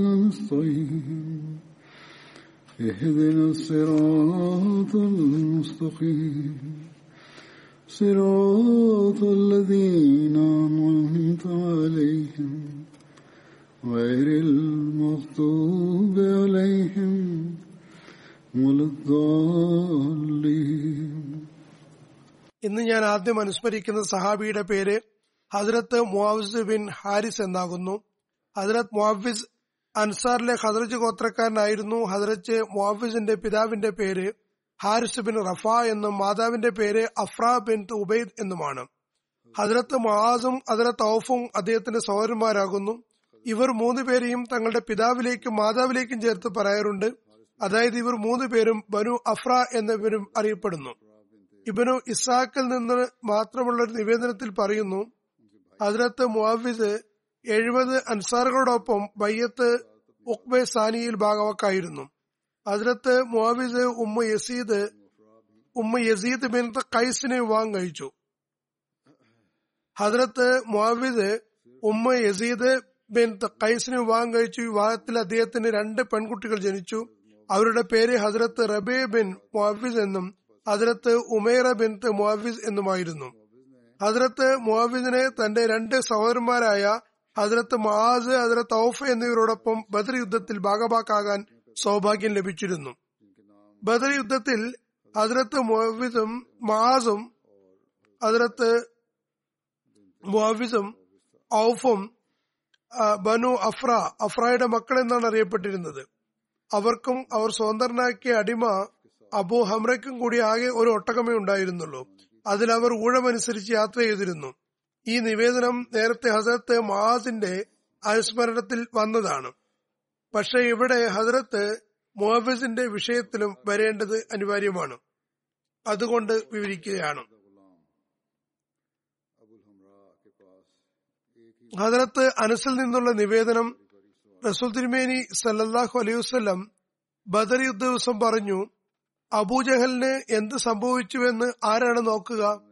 نستعين اهدنا الصراط المستقيم صراط الذين أنعمت عليهم غير المغضوب عليهم ولا الضالين ഇന്ന് ഞാൻ ആദ്യം അനുസ്മരിക്കുന്ന സഹാബിയുടെ പേര് ഹസ്രത്ത് മുവാവിസ് ബിൻ ഹാരിസ് എന്നാകുന്നു ഹസ്രത്ത് മുവാവിസ് അൻസാറിലെ ഹദ്രജ് ഗോത്രക്കാരനായിരുന്നു ഹദ്രജ് മുഹഫിസിന്റെ പിതാവിന്റെ പേര് ഹാരിസ് ബിൻ റഫ എന്നും മാതാവിന്റെ പേര് അഫ്ര ബിൻ ഉബൈദ് എന്നുമാണ്. ഹദ്രത്ത് മഹാസും ഹദ്രത്ത് ഔഫും അദ്ദേഹത്തിന്റെ സഹോദരന്മാരാകുന്നു. ഇവർ മൂന്ന് പേരെയും തങ്ങളുടെ പിതാവിലേക്കും മാതാവിലേക്കും ചേർത്ത് പറയാറുണ്ട്. അതായത് ഇവർ മൂന്ന് പേരും ബനു അഫ്ര എന്നിവരും അറിയപ്പെടുന്നു. ഇബനു ഇസാക്കിൽ നിന്ന് മാത്രമുള്ള ഒരു നിവേദനത്തിൽ പറയുന്നു ഹദ്രത്ത് മുഹാഫിസ് എഴുപത് അൻസാറുകളോടൊപ്പം ബയ്യത്ത് ഉക്ബെ സാനിയിൽ ഭാഗവക്കായിരുന്നു. അതിലത്ത് മുഹാബിദ് ഉമ്മ യസീദ് ഉമ്മ യസീദ് ബിൻ കൈസിനെ വിവാഹം കഴിച്ചു. ഹദ്രത്ത് മുഹാബിദ് ഉമ്മ യസീദ് ബിൻ കൈസിനെ വിവാഹം കഴിച്ചു. വിവാഹത്തിൽ അദ്ദേഹത്തിന് രണ്ട് പെൺകുട്ടികൾ ജനിച്ചു. അവരുടെ പേര് ഹദ്രത്ത് റബേ ബിൻ മുഹാഫിസ് എന്നും ഹദ്രത്ത് ഉമേറ ബിൻ മുഹാഫിസ് എന്നുമായിരുന്നു. ഹദ്രത്ത് മുഹാഫിസിനെ തന്റെ രണ്ട് സഹോദരന്മാരായ ഹദ്രത്ത് മാസ് ഹദ്രത്ത് ഔഫ് എന്നിവരോടൊപ്പം ബദർ യുദ്ധത്തിൽ ഭാഗഭാക്കാകാൻ സൗഭാഗ്യം ലഭിച്ചിരുന്നു. ബദർ യുദ്ധത്തിൽ ഹദ്രത്ത് മുഹവിസും മാസും ഹദ്രത്ത് മുഹവിസും ഔഫും ബനു അഫ്ര അഫ്രയുടെ മക്കൾ എന്നാണ് അറിയപ്പെട്ടിരുന്നത്. അവർക്കും അവർ സ്വതന്ത്രനാക്കിയ അടിമ അബു ഹംറയ്ക്കും കൂടി ആകെ ഒരു ഒട്ടകമേ ഉണ്ടായിരുന്നുള്ളൂ. അതിൽ അവർ ഊഴമനുസരിച്ച് യാത്ര ചെയ്തിരുന്നു. ഈ നിവേദനം നേരത്തെ ഹസരത്ത് മഹാസിന്റെ അനുസ്മരണത്തിൽ വന്നതാണ്. പക്ഷെ ഇവിടെ ഹസരത്ത് മുഹഫിസിന്റെ വിഷയത്തിലും വരേണ്ടത് അനിവാര്യമാണ്. അതുകൊണ്ട് വിവരിക്കുകയാണ്. ഹജറത്ത് അനസിൽ നിന്നുള്ള നിവേദനം റസൂൽ തിരുമേനി സല്ലല്ലാഹു അലൈഹി ബദർ യുദ്ധ ദിവസം പറഞ്ഞു അബൂജഹലിന് എന്ത് സംഭവിച്ചുവെന്ന് ആരാണ് നോക്കുക?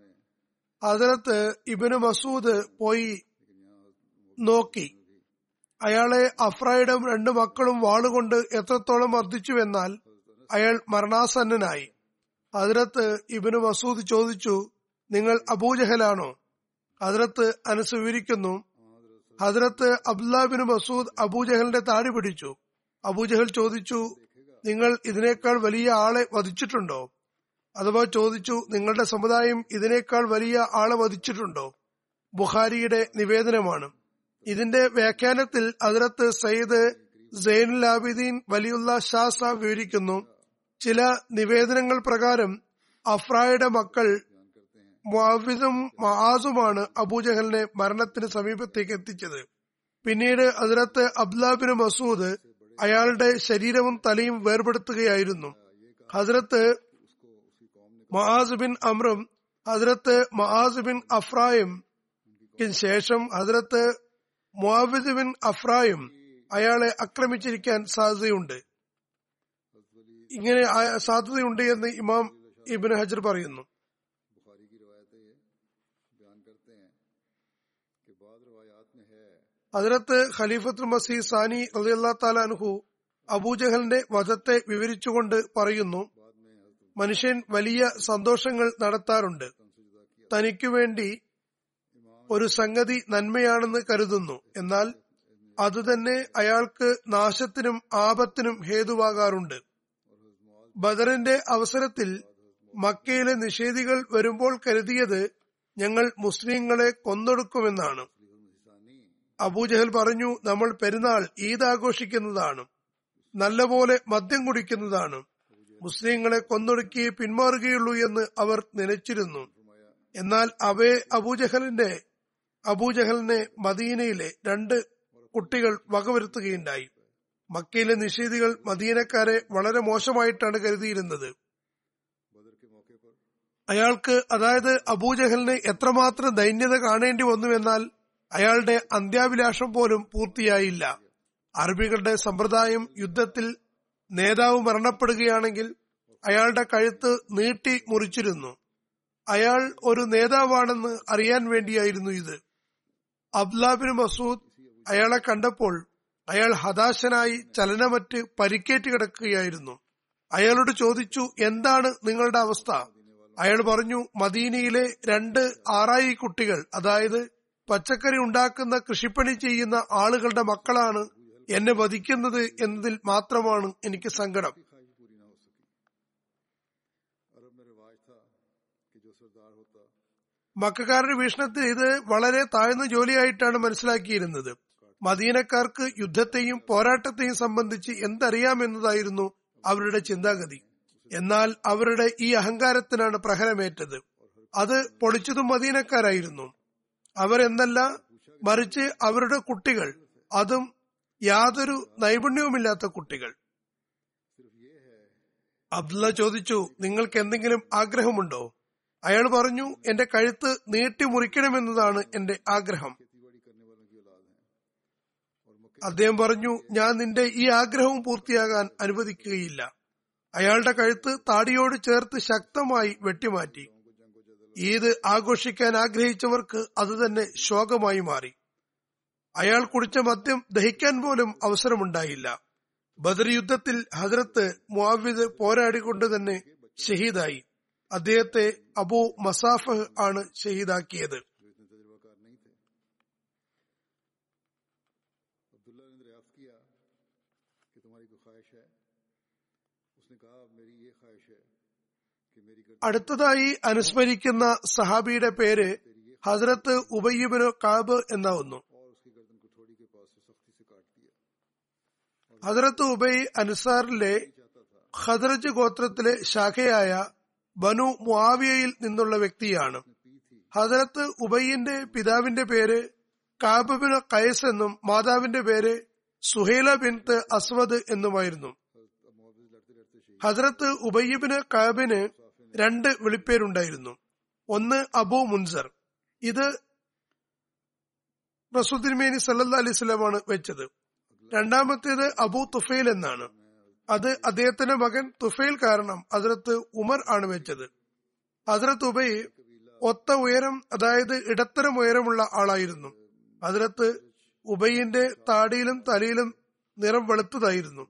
ഹസരത്ത് ഇബിന് മസൂദ് പോയി നോക്കി. അയാളെ അഫ്രയുടെ രണ്ട് മക്കളും വാളുകൊണ്ട് എത്രത്തോളം മർദ്ദിച്ചുവെന്നാൽ അയാൾ മരണാസന്നനായി. അതിരത്ത് ഇബിന് മസൂദ് ചോദിച്ചു നിങ്ങൾ അബൂജഹലാണോ? അതിരത്ത് അനസ് വിവരിക്കുന്നു അബ്ദുല്ലാബിന് മസൂദ് അബൂജഹലിന്റെ താടി പിടിച്ചു. അബൂജഹൽ ചോദിച്ചു നിങ്ങൾ ഇതിനേക്കാൾ വലിയ ആളെ വധിച്ചിട്ടുണ്ടോ? അഥവാ ചോദിച്ചു നിങ്ങളുടെ സമുദായം ഇതിനേക്കാൾ വലിയ ആളെ വധിച്ചിട്ടുണ്ടോ ബുഖാരിയുടെ നിവേദനമാണ്. ഇതിന്റെ വ്യാഖ്യാനത്തിൽ അതിരത്ത് സയ്യിദ് സൈനുൽ ആബിദീൻ വലിയുള്ള ഷാ സാബ് വിവരിക്കുന്നു ചില നിവേദനങ്ങൾ പ്രകാരം അഫ്രായുടെ മക്കൾ മുഅവ്വിദും മഹാസുമാണ് അബൂജഹലിനെ മരണത്തിന് സമീപത്തേക്ക് എത്തിച്ചത്. പിന്നീട് അതിരത്ത് അബ്ദുലാബിൻ മസൂദ് അയാളുടെ ശരീരവും തലയും വേർപെടുത്തുകയായിരുന്നു. ഹസരത്ത് മഹാസ് ബിൻ അമ്രും ഹജ്രത്ത് മഹാസ് ബിൻ അഫ്രായും ശേഷം ഹജ്രത്ത് മുഹാബിദ് ബിൻ അഫ്രായും അയാളെ ആക്രമിച്ചിരിക്കാൻ സാധ്യതയുണ്ട്. ഇങ്ങനെ സാധ്യതയുണ്ട് എന്ന് ഇമാം ഇബിൻ ഹജർ പറയുന്നു. അതിനകത്ത് ഖലീഫത്തുൽ മസീഹ് സാനി റളിയല്ലാഹു താലാൻഹു അബൂജഹലിന്റെ വധത്തെ വിവരിച്ചുകൊണ്ട് പറയുന്നു മനുഷ്യൻ വലിയ സന്തോഷങ്ങൾ നടത്താറുണ്ട്. തനിക്കു വേണ്ടി ഒരു സംഗതി നന്മയാണെന്ന് കരുതുന്നു. എന്നാൽ അതുതന്നെ അയാൾക്ക് നാശത്തിനും ആപത്തിനും ഹേതുവാകാറുണ്ട്. ബദറിന്റെ അവസരത്തിൽ മക്കയിലെ നിഷേധികൾ വരുമ്പോൾ കരുതിയത് ഞങ്ങൾ മുസ്ലിങ്ങളെ കൊന്നൊടുക്കുമെന്നാണ്. അബൂജഹൽ പറഞ്ഞു നമ്മൾ പെരുന്നാൾ ഈദ് ആഘോഷിക്കുന്നതാണ്. നല്ലപോലെ മദ്യം കുടിക്കുന്നതാണ്. മുസ്ലിങ്ങളെ കൊന്നൊടുക്കി പിന്മാറുകയുള്ളൂ എന്ന് അവർ നനച്ചിരുന്നു. എന്നാൽ അവയെ അബൂജഹലിന്റെ അബൂജഹലിനെ മദീനയിലെ രണ്ട് കുട്ടികൾ വകവരുത്തുകയുണ്ടായി. മക്കയിലെ നിഷേധികൾ മദീനക്കാരെ വളരെ മോശമായിട്ടാണ് കരുതിയിരുന്നത്. അയാൾക്ക് അതായത് അബൂജഹലിന് എത്രമാത്രം ദൈന്യത കാണേണ്ടി വന്നുവെന്നാൽ അയാളുടെ അന്ത്യാഭിലാഷം പോലും പൂർത്തിയായില്ല. അറബികളുടെ സമ്പ്രദായം യുദ്ധത്തിൽ നേതാവ് മരണപ്പെടുകയാണെങ്കിൽ അയാളുടെ കഴുത്ത് നീട്ടി മുറിച്ചിരുന്നു. അയാൾ ഒരു നേതാവാണെന്ന് അറിയാൻ വേണ്ടിയായിരുന്നു ഇത്. അബ്ലാബിൻ മസൂദ് അയാളെ കണ്ടപ്പോൾ അയാൾ ഹതാശനായി ചലനമറ്റ് പരിക്കേറ്റ് കിടക്കുകയായിരുന്നു. അയാളോട് ചോദിച്ചു എന്താണ് നിങ്ങളുടെ അവസ്ഥ? അയാൾ പറഞ്ഞു മദീനയിലെ രണ്ട് ആറായി കുട്ടികൾ അതായത് പച്ചക്കറി ഉണ്ടാക്കുന്ന കൃഷിപ്പണി ചെയ്യുന്ന ആളുകളുടെ മക്കളാണ് എന്നെ വധിക്കുന്നത് എന്നതിൽ മാത്രമാണ് എനിക്ക് സങ്കടം. മക്കാരുടെ വീക്ഷണത്തിൽ ഇത് വളരെ താഴ്ന്ന ജോലിയായിട്ടാണ് മനസ്സിലാക്കിയിരുന്നത്. മദീനക്കാർക്ക് യുദ്ധത്തെയും പോരാട്ടത്തെയും സംബന്ധിച്ച് എന്തറിയാമെന്നതായിരുന്നു അവരുടെ ചിന്താഗതി. എന്നാൽ അവരുടെ ഈ അഹങ്കാരത്തിനാണ് പ്രഹരമേറ്റത്. അത് പൊളിച്ചതും മദീനക്കാരായിരുന്നു. അവരെന്നല്ല മറിച്ച് അവരുടെ കുട്ടികൾ. അതും യാതൊരു നൈപുണ്യവുമില്ലാത്ത കുട്ടികൾ. അബ്ദുള്ള ചോദിച്ചു നിങ്ങൾക്ക് എന്തെങ്കിലും ആഗ്രഹമുണ്ടോ? അയാൾ പറഞ്ഞു എന്റെ കഴുത്ത് നീട്ടി മുറിക്കണമെന്നതാണ് എന്റെ ആഗ്രഹം. അദ്ദേഹം പറഞ്ഞു ഞാൻ നിന്റെ ഈ ആഗ്രഹവും പൂർത്തിയാകാൻ അനുവദിക്കുകയില്ല. അയാളുടെ കഴുത്ത് താടിയോട് ചേർത്ത് ശക്തമായി വെട്ടിമാറ്റി. ഈദ് ആഘോഷിക്കാൻ ആഗ്രഹിച്ചവർക്ക് അത് തന്നെ ശോകമായി മാറി. അയാൾ കുടിച്ച മദ്യം ദഹിക്കാൻ പോലും അവസരമുണ്ടായില്ല. ബദർ യുദ്ധത്തിൽ ഹജ്രത്ത് മുവിദ് പോരാടിക്കൊണ്ട് തന്നെ ഷഹീദായി അദ്ദേഹത്തെ അബു മസാഫ് ആണ് ഷഹീദാക്കിയത് അടുത്തതായി അനുസ്മരിക്കുന്ന സഹാബിയുടെ പേര് ഹസരത്ത് ഉബയ്യബിന് കാബ് എന്നാവുന്നു. ഹസ്രത്ത് ഉബൈ അനുസാറിലെ ഖദറജ് ഗോത്രത്തിലെ ശാഖയായ ബനു മുവിയയിൽ നിന്നുള്ള വ്യക്തിയാണ്. ഹസരത്ത് ഉബൈന്റെ പിതാവിന്റെ പേര് കാബിന് കയസ് എന്നും മാതാവിന്റെ പേര് സുഹേല ബിൻത്ത് അസ്വദ് എന്നുമായിരുന്നു. ഹസരത്ത് ഉബയ്യബിന് കാബിന് രണ്ട് വിളിപ്പേരുണ്ടായിരുന്നു. ഒന്ന് അബു മുൻസർ. ഇത് റസൂദ്ദിൻമേനി സല്ലാ സ്വലമാണ് വെച്ചത്. രണ്ടാമത്തേത് അബു തുഫൈൽ എന്നാണ്. അത് അദ്ദേഹത്തിന്റെ മകൻ തുഫൈൽ കാരണം അതിർത്ത് ഉമർ ആണ് വെച്ചത്. അതിർത്ത് ഉബൈ ഒത്ത ഉയരം അതായത് ഇടത്തരം ഉയരമുള്ള ആളായിരുന്നു. അതിർത്ത് ഉബൈന്റെ താടിയിലും തലയിലും നിറം വെളുത്തതായിരുന്നു.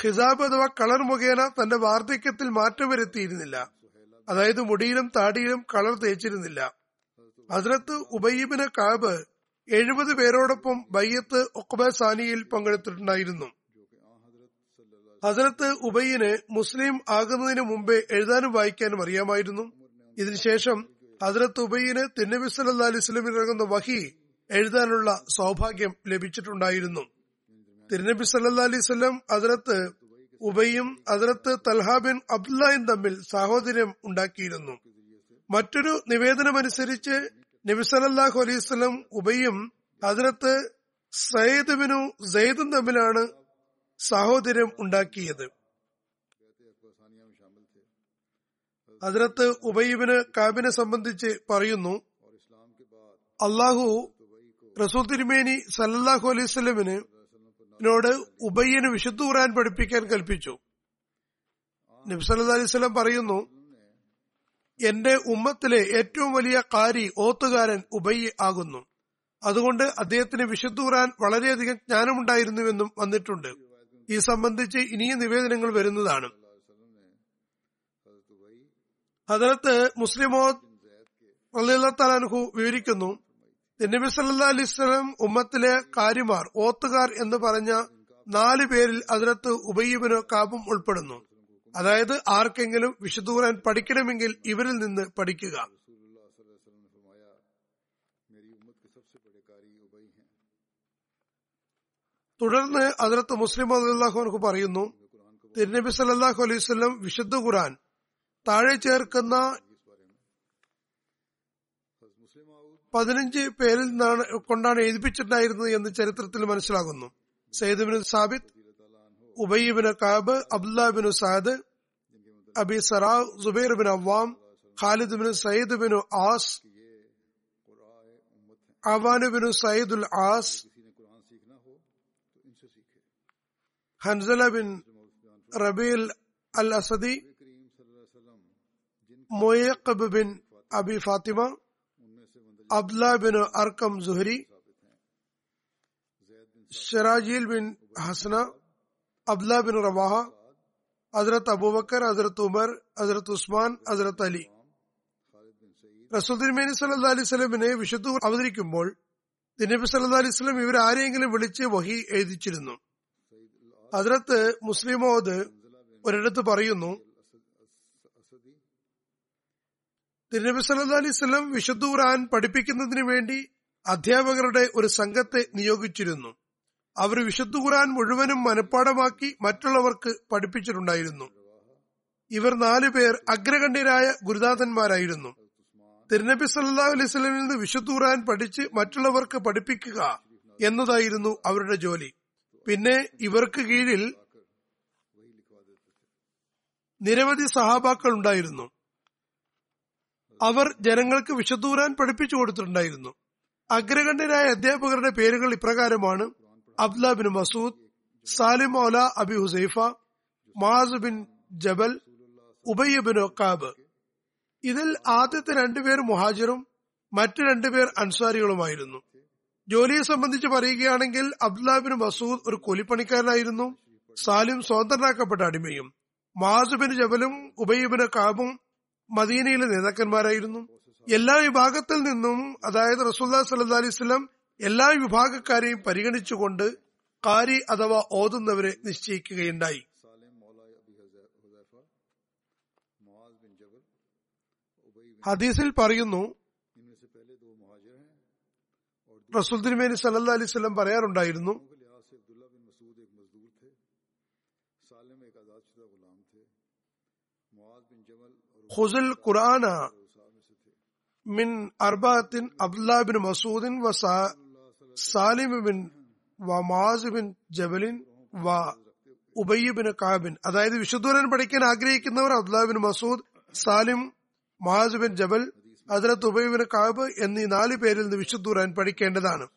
ഹിസാബ് അഥവാ കളർ മുഖേന തന്റെ വാർദ്ധക്യത്തിൽ മാറ്റം വരുത്തിയിരുന്നില്ല. അതായത് മുടിയിലും താടിയിലും കളർ തേച്ചിരുന്നില്ല. അതിർത്ത് ഉബയ്യബിന് കാബ് എഴുപത് പേരോടൊപ്പം ബയ്യത്ത് ഒക്കബ സാനിയിൽ പങ്കെടുത്തിട്ടുണ്ടായിരുന്നു. ഹസരത്ത് ഉബയ്യന് മുസ്ലിം ആകുന്നതിന് മുമ്പേ എഴുതാനും വായിക്കാനും അറിയാമായിരുന്നു. ഇതിനുശേഷം ഹസരത്ത് ഉബയ്യന് തിന്നബി സല്ലാ അലൈസ്ലമിൽ ഇറങ്ങുന്ന വഹി എഴുതാനുള്ള സൗഭാഗ്യം ലഭിച്ചിട്ടുണ്ടായിരുന്നു. തിരുനബി സല്ലാ അലൈവല്ലം ഹസരത്ത് ഉബയ്യും ഹസരത്ത് തൽഹ ബിൻ അബ്ദുല്ലയും തമ്മിൽ സാഹോദര്യം ഉണ്ടാക്കിയിരുന്നു. മറ്റൊരു നിവേദനമനുസരിച്ച് നബി സലല്ലാഹു ഉബയും ഉബയ്യും സയ്യിദ്ബിനു സയ്യിദ് തമ്മിലാണ് സഹോദര്യം ഉണ്ടാക്കിയത്. അതിനകത്ത് ഉബൈബിന് കാബിനെ സംബന്ധിച്ച് പറയുന്നു അള്ളാഹു റസൂൽ തിരുമേനി സല്ലാഹു അലൈവല്ലമിന് നോട് ഉബയ്യന് വിശുദ്ധ ഖുറാൻ പഠിപ്പിക്കാൻ കൽപ്പിച്ചു. നബി അലൈഹി അലൈവല്ലം പറയുന്നു എന്റെ ഉമ്മത്തിലെ ഏറ്റവും വലിയ കാരി ഓത്തുകാരൻ ഉബയ്യ ആകുന്നു. അതുകൊണ്ട് അദ്ദേഹത്തിന് വിശുദ്ധൂറാൻ വളരെയധികം ജ്ഞാനമുണ്ടായിരുന്നുവെന്നും വന്നിട്ടുണ്ട്. ഈ സംബന്ധിച്ച് ഇനിയും നിവേദനങ്ങൾ വരുന്നതാണ്. ഹദരത്ത് മുസ്ലിമോ അള്ളാഹു വിവരിക്കുന്നു നബി സല്ലാ അലിസ്ലം ഉമ്മത്തിലെ കാരിമാർ ഓത്തുകാർ എന്ന് പറഞ്ഞ നാല് പേരിൽ അതിനകത്ത് ഉബയ്യബിന് കാബും ഉൾപ്പെടുന്നു. അതായത് ആർക്കെങ്കിലും വിശുദ്ധ ഖുർആൻ പഠിക്കണമെങ്കിൽ ഇവരിൽ നിന്ന് പഠിക്കുക. തുടർന്ന് അതിർത്ത് മുസ്ലിം അള്ളാഹുനക്ക് പറയുന്നു തിരുനബി സല്ലാഹു അലൈഹി സ്വലം വിശുദ്ധ ഖുർആൻ താഴെ ചേർക്കുന്ന പതിനഞ്ച് പേരിൽ നിന്നാണ് കൊണ്ടാണ് എഴുതിപ്പിച്ചിട്ടുണ്ടായിരുന്നത് എന്ന് ചരിത്രത്തിൽ മനസ്സിലാകുന്നു. Sayyid bin Sabit Ubay bin Ka'b, Abdullah bin Sa'd, Abi Sara, Zubair bin Awam, Khalid bin Said bin As, Awan bin Said al-As, Hanzala bin Rabil al-Asadi, Muayqab bin Abi Fatima, Abdullah bin Arkam Zuhri, Sirajil bin Hasna, Abdullah bin Rawaha Hazrat Abubakar Hazrat Umar ഹസരത്ത് ഉസ്മാൻ ഹസരത്ത് അലി. റസൂദ്ദിൻമേനി സല്ലാ അലൈഹി സ്വലമിനെ വിശുദ്ധ അവതരിക്കുമ്പോൾ ദിനബി സല്ലാ അലൈഹി സ്വലം ഇവർ ആരെങ്കിലും വിളിച്ച് വഹി എഴുതിച്ചിരുന്നു. മുസ്ലിം മുസ്ലിമോദ് ഒരിടത്ത് പറയുന്നു തിരുനബി സല്ലാ അലൈഹി സ്വലം വിശുദ്ധ ഖുർആൻ പഠിപ്പിക്കുന്നതിന് വേണ്ടി അധ്യാപകരുടെ ഒരു സംഘത്തെ നിയോഗിച്ചിരുന്നു. അവർ വിശുദ്ധ ഖുറാൻ മുഴുവനും മനഃപ്പാടമാക്കി മറ്റുള്ളവർക്ക് പഠിപ്പിച്ചിട്ടുണ്ടായിരുന്നു. ഇവർ നാലുപേർ അഗ്രഗണ്യരായ ഗുരുനാഥന്മാരായിരുന്നു തിരുനബി സല്ലാഹു അലൈസ്മിൽ നിന്ന് വിശുദ്ധ ഖുറാൻ പഠിച്ച് മറ്റുള്ളവർക്ക് പഠിപ്പിക്കുക എന്നതായിരുന്നു അവരുടെ ജോലി. പിന്നെ ഇവർക്ക് കീഴിൽ നിരവധി സഹാബാക്കൾ ഉണ്ടായിരുന്നു. അവർ ജനങ്ങൾക്ക് വിശുദ്ധൂരാൻ പഠിപ്പിച്ചു കൊടുത്തിട്ടുണ്ടായിരുന്നു. അഗ്രഗണ്യരായ അധ്യാപകരുടെ പേരുകൾ ഇപ്രകാരമാണ്. Abdullah bin Masood Salim Maula Abi Huzaifa Muaz bin Jabal Ubayy bin Okab ഇതിൽ ആദ്യത്തെ രണ്ടുപേർ മുഹാജിറും മറ്റു രണ്ടുപേർ അൻസാരികളുമായിരുന്നു. ജോലിയെ സംബന്ധിച്ച് പറയുകയാണെങ്കിൽ അബ്ദുല്ല ബിൻ മസൂദ് ഒരു കൂലിപ്പണിക്കാരനായിരുന്നു സാലിം സ്വതന്ത്രനാക്കപ്പെട്ട അടിമയും. മാസ് ബിൻ ജബലും ഉബയ്യബിന് കാബും മദീനയിലെ നേതാക്കന്മാരായിരുന്നു. എല്ലാ വിഭാഗത്തിൽ നിന്നും അതായത് റസൂല്ലാ സല്ലാ അലൈഹി സ്വലം എല്ലാ വിഭാഗക്കാരെയും പരിഗണിച്ചുകൊണ്ട് കാരി അഥവാ ഓതുന്നവരെ നിശ്ചയിക്കുകയുണ്ടായി. ഹദീസിൽ പറയുന്നു റസൂൽ തിരുമേനി സല്ലാ അലൈഹി പറയാറുണ്ടായിരുന്നു ഹുസുൽ ഖുർആന മിൻ അർബാത്തിൻ അബ്ദുല്ലാബിൻ മസൂദിൻ വസാ സാലിമിൻ വ മാസിബിൻ ജബലിൻ വ ഉബൈബിൻ കാബിൻ. അതായത് വിശുദ്ധൂരൻ പഠിക്കാൻ ആഗ്രഹിക്കുന്നവർ അബ്ദുലാബിൻ മസൂദ് സാലിം മഹാസുബിൻ ജബൽ അതിലത്ത് ഉബൈബിൻ കാബ് എന്നീ നാലു പേരിൽ നിന്ന് വിശുദ്ധൂരാൻ പഠിക്കേണ്ടതാണ്.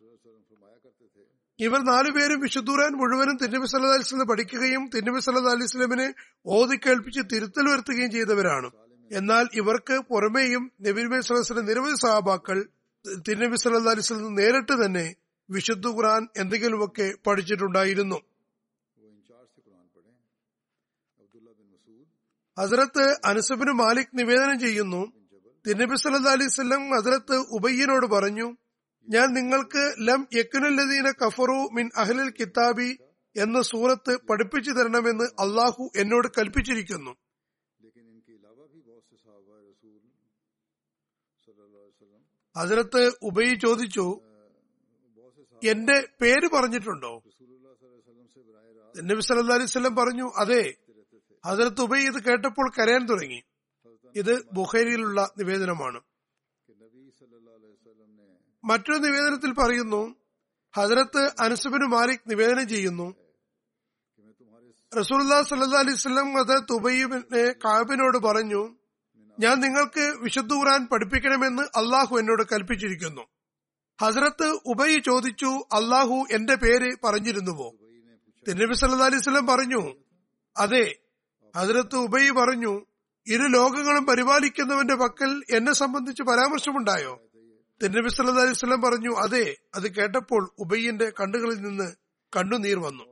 ഇവർ നാലുപേരും വിശുദ്ധൂരാൻ മുഴുവനും തിരുനബി സല്ലാ അലിസ്ലം പഠിക്കുകയും തിരുനബി സല്ലാ അലിസ്ലമിനെ കേൾപ്പിച്ച് തിരുത്തൽ വരുത്തുകയും ചെയ്തവരാണ്. എന്നാൽ ഇവർക്ക് പുറമേയും നബീൻ മേൽ നിരവധി സഹാബാക്കൾ തിരുനബി സല്ലാ അലിസ്ലിൽ നേരിട്ട് തന്നെ വിശുദ്ധ ഖുർആൻ എന്തെങ്കിലുമൊക്കെ പഠിച്ചിട്ടുണ്ടായിരുന്നു. ഹസരത്ത് അനസബിന് മാലിക് നിവേദനം ചെയ്യുന്നു. തിരുനബി സല്ലാ അലൈവല്ലം ഹസരത്ത് ഉബയ്യനോട് പറഞ്ഞു ഞാൻ നിങ്ങൾക്ക് ലം യക്കുനല്ലദീന കഫറു മിൻ അഹ്ലിൽ കിതാബി എന്ന സൂറത്ത് പഠിപ്പിച്ചു തരണമെന്ന് അള്ളാഹു എന്നോട് കൽപ്പിച്ചിരിക്കുന്നു. ഹസരത്ത് ഉബൈ ചോദിച്ചു എന്റെ പേര് പറഞ്ഞിട്ടുണ്ടോ? നബി സല്ലാ അലൈവല്ലം പറഞ്ഞു അതെ ഹസരത്ത് ഉബൈ ഇത് കേട്ടപ്പോൾ കരയാൻ തുടങ്ങി. ഇത് ബുഹൈരിയിലുള്ള നിവേദനമാണ്. മറ്റൊരു നിവേദനത്തിൽ പറയുന്നു ഹസരത്ത് അനുസബിന് മാലിക് നിവേദനം ചെയ്യുന്നു. റസൂൽ സല്ലാ അലൈവല്ലം അത് തുബൈബിനെ കാബിനോട് പറഞ്ഞു ഞാൻ നിങ്ങൾക്ക് വിശുദ്ധ ഖുറാൻ പഠിപ്പിക്കണമെന്ന് അള്ളാഹു എന്നോട് കൽപ്പിച്ചിരിക്കുന്നു. ഹസ്രത്ത് ഉബൈ ചോദിച്ചു അള്ളാഹു എന്റെ പേര് പറഞ്ഞിരുന്നുവോ? തിരുനബി സല്ലാ അലൈവലം പറഞ്ഞു അതെ. ഹസ്രത്ത് ഉബൈ പറഞ്ഞു ഇരു ലോകങ്ങളും പരിപാലിക്കുന്നവന്റെ പക്കൽ എന്നെ സംബന്ധിച്ച് പരാമർശമുണ്ടായോ? തിരുനബി സല്ലാ അലൈവലം പറഞ്ഞു അതെ. അത് കേട്ടപ്പോൾ ഉബൈന്റെ കണ്ണുകളിൽ നിന്ന് കണ്ണുനീർ വന്നു.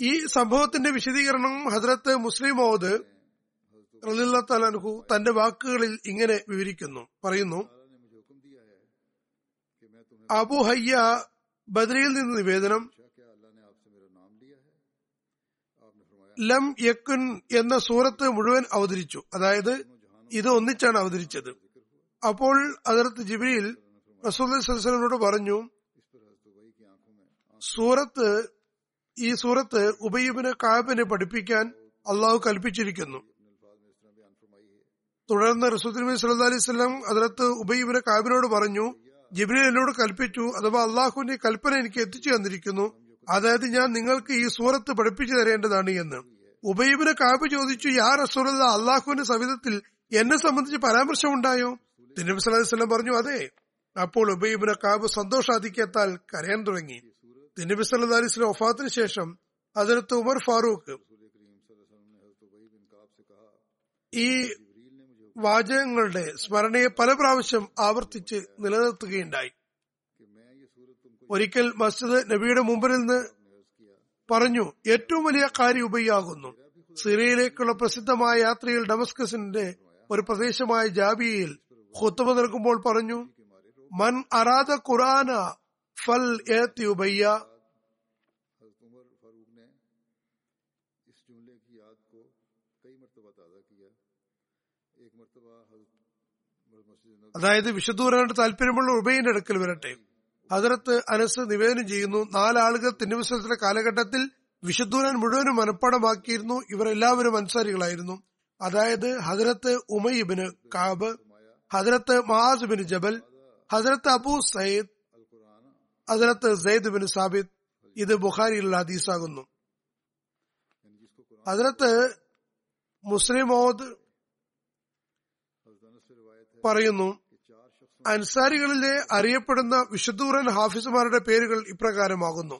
ഈ സംഭവത്തിന്റെ വിശദീകരണം ഹസ്രത്ത് മുസ്ലിം മൗദ് റലില്ല തന്റെ വാക്കുകളിൽ ഇങ്ങനെ വിവരിക്കുന്നു. പറയുന്നു അബു ഹയ്യ ബദ്രയിൽ നിന്ന് നിവേദനം ലം യക്കുൻ എന്ന സൂറത്ത് മുഴുവൻ അവതരിച്ചു. അതായത് ഇത് ഒന്നിച്ചാണ് അവതരിച്ചത്. അപ്പോൾ അതിർത്ത് ജിബിരിയിൽ റസൂലിനോട് പറഞ്ഞു സൂറത്ത് ഈ സൂറത്ത് ഉബയ്യബിന് കാബിനെ പഠിപ്പിക്കാൻ അള്ളാഹു കൽപ്പിച്ചിരിക്കുന്നു. തുടർന്ന് റസൂദ്ബി സല്ലാ അലൈഹി സ്വലം അതിലത്ത് ഉബൈബിനെ കാബിനോട് പറഞ്ഞു ജിബ്രീൽ എന്നോട് കൽപ്പിച്ചു അഥവാ അള്ളാഹുവിന്റെ കൽപ്പന എനിക്ക് എത്തിച്ചു തന്നിരിക്കുന്നു. അതായത് ഞാൻ നിങ്ങൾക്ക് ഈ സൂറത്ത് പഠിപ്പിച്ചു തരേണ്ടതാണ് എന്ന്. ഉബൈബിനെ കാബ് ചോദിച്ചു യാ റസൂലുള്ള അള്ളാഹുവിന്റെ സവിധത്തിൽ എന്നെ സംബന്ധിച്ച് പരാമർശമുണ്ടായോ? തിരുനബി സല്ലാ വസല്ലം പറഞ്ഞു അതെ. അപ്പോൾ ഉബൈബിനെ കാബ് സന്തോഷാധിക്യത്താൽ കരയാൻ തുടങ്ങി. തിരുനബി സല്ലാ അലൈഹി ഒഫാത്തിന് ശേഷം അതിലത്ത് ഉമർ ഫാറൂഖ് ഈ വാചകങ്ങളുടെ സ്മരണയെ പല പ്രാവശ്യം ആവർത്തിച്ച് നിലനിർത്തുകയുണ്ടായി. ഒരിക്കൽ മസ്ജിദ് നബിയുടെ മുമ്പിൽ നിന്ന് പറഞ്ഞു ഏറ്റവും വലിയ കാര്യം ഉപയാകുന്നു സിറിയയിലേക്കുള്ള പ്രസിദ്ധമായ യാത്രയിൽ ഡമസ്കസിന്റെ ഒരു പ്രദേശമായ ജാബിയയിൽ ഹുത്തുമ നൽകുമ്പോൾ പറഞ്ഞു മൻ അറാദ ഖുറാന ഫൽ ഉബയ്യ അതായത് വിശുദ്ധൂരാണ്ട് താല്പര്യമുള്ള ഉബൈന്റെ അടുക്കൽ വരട്ടെ. ഹജറത്ത് അനസ് നിവേദനം ചെയ്യുന്നു നാലാളുകൾ തിന്നുവിശ്വസത്തിലെ കാലഘട്ടത്തിൽ വിശുദ്ധൂരൻ മുഴുവനും മനഃപ്പാടമാക്കിയിരുന്നു ഇവരെല്ലാവരും അൻസാരികളായിരുന്നു. അതായത് ഹജരത്ത് ഉമയ്യബിന് കാബ് ഹജരത്ത് മഹാസ് ബിൻ ജബൽ ഹജരത്ത് അബു സയ്യിദ് ഹജറത്ത് സെയ്ദ് ബിൻ സാബിദ് ഇത് ബുഖാരിയിലുള്ള ഹദീസാകുന്നു. ഹജറത്ത് മുസ്ലിം മോദ് പറയുന്നു അൻസാരികളിലെ അറിയപ്പെടുന്ന വിശുദ്ധൂറൻ ഹാഫിസുമാരുടെ പേരുകൾ ഇപ്രകാരമാകുന്നു.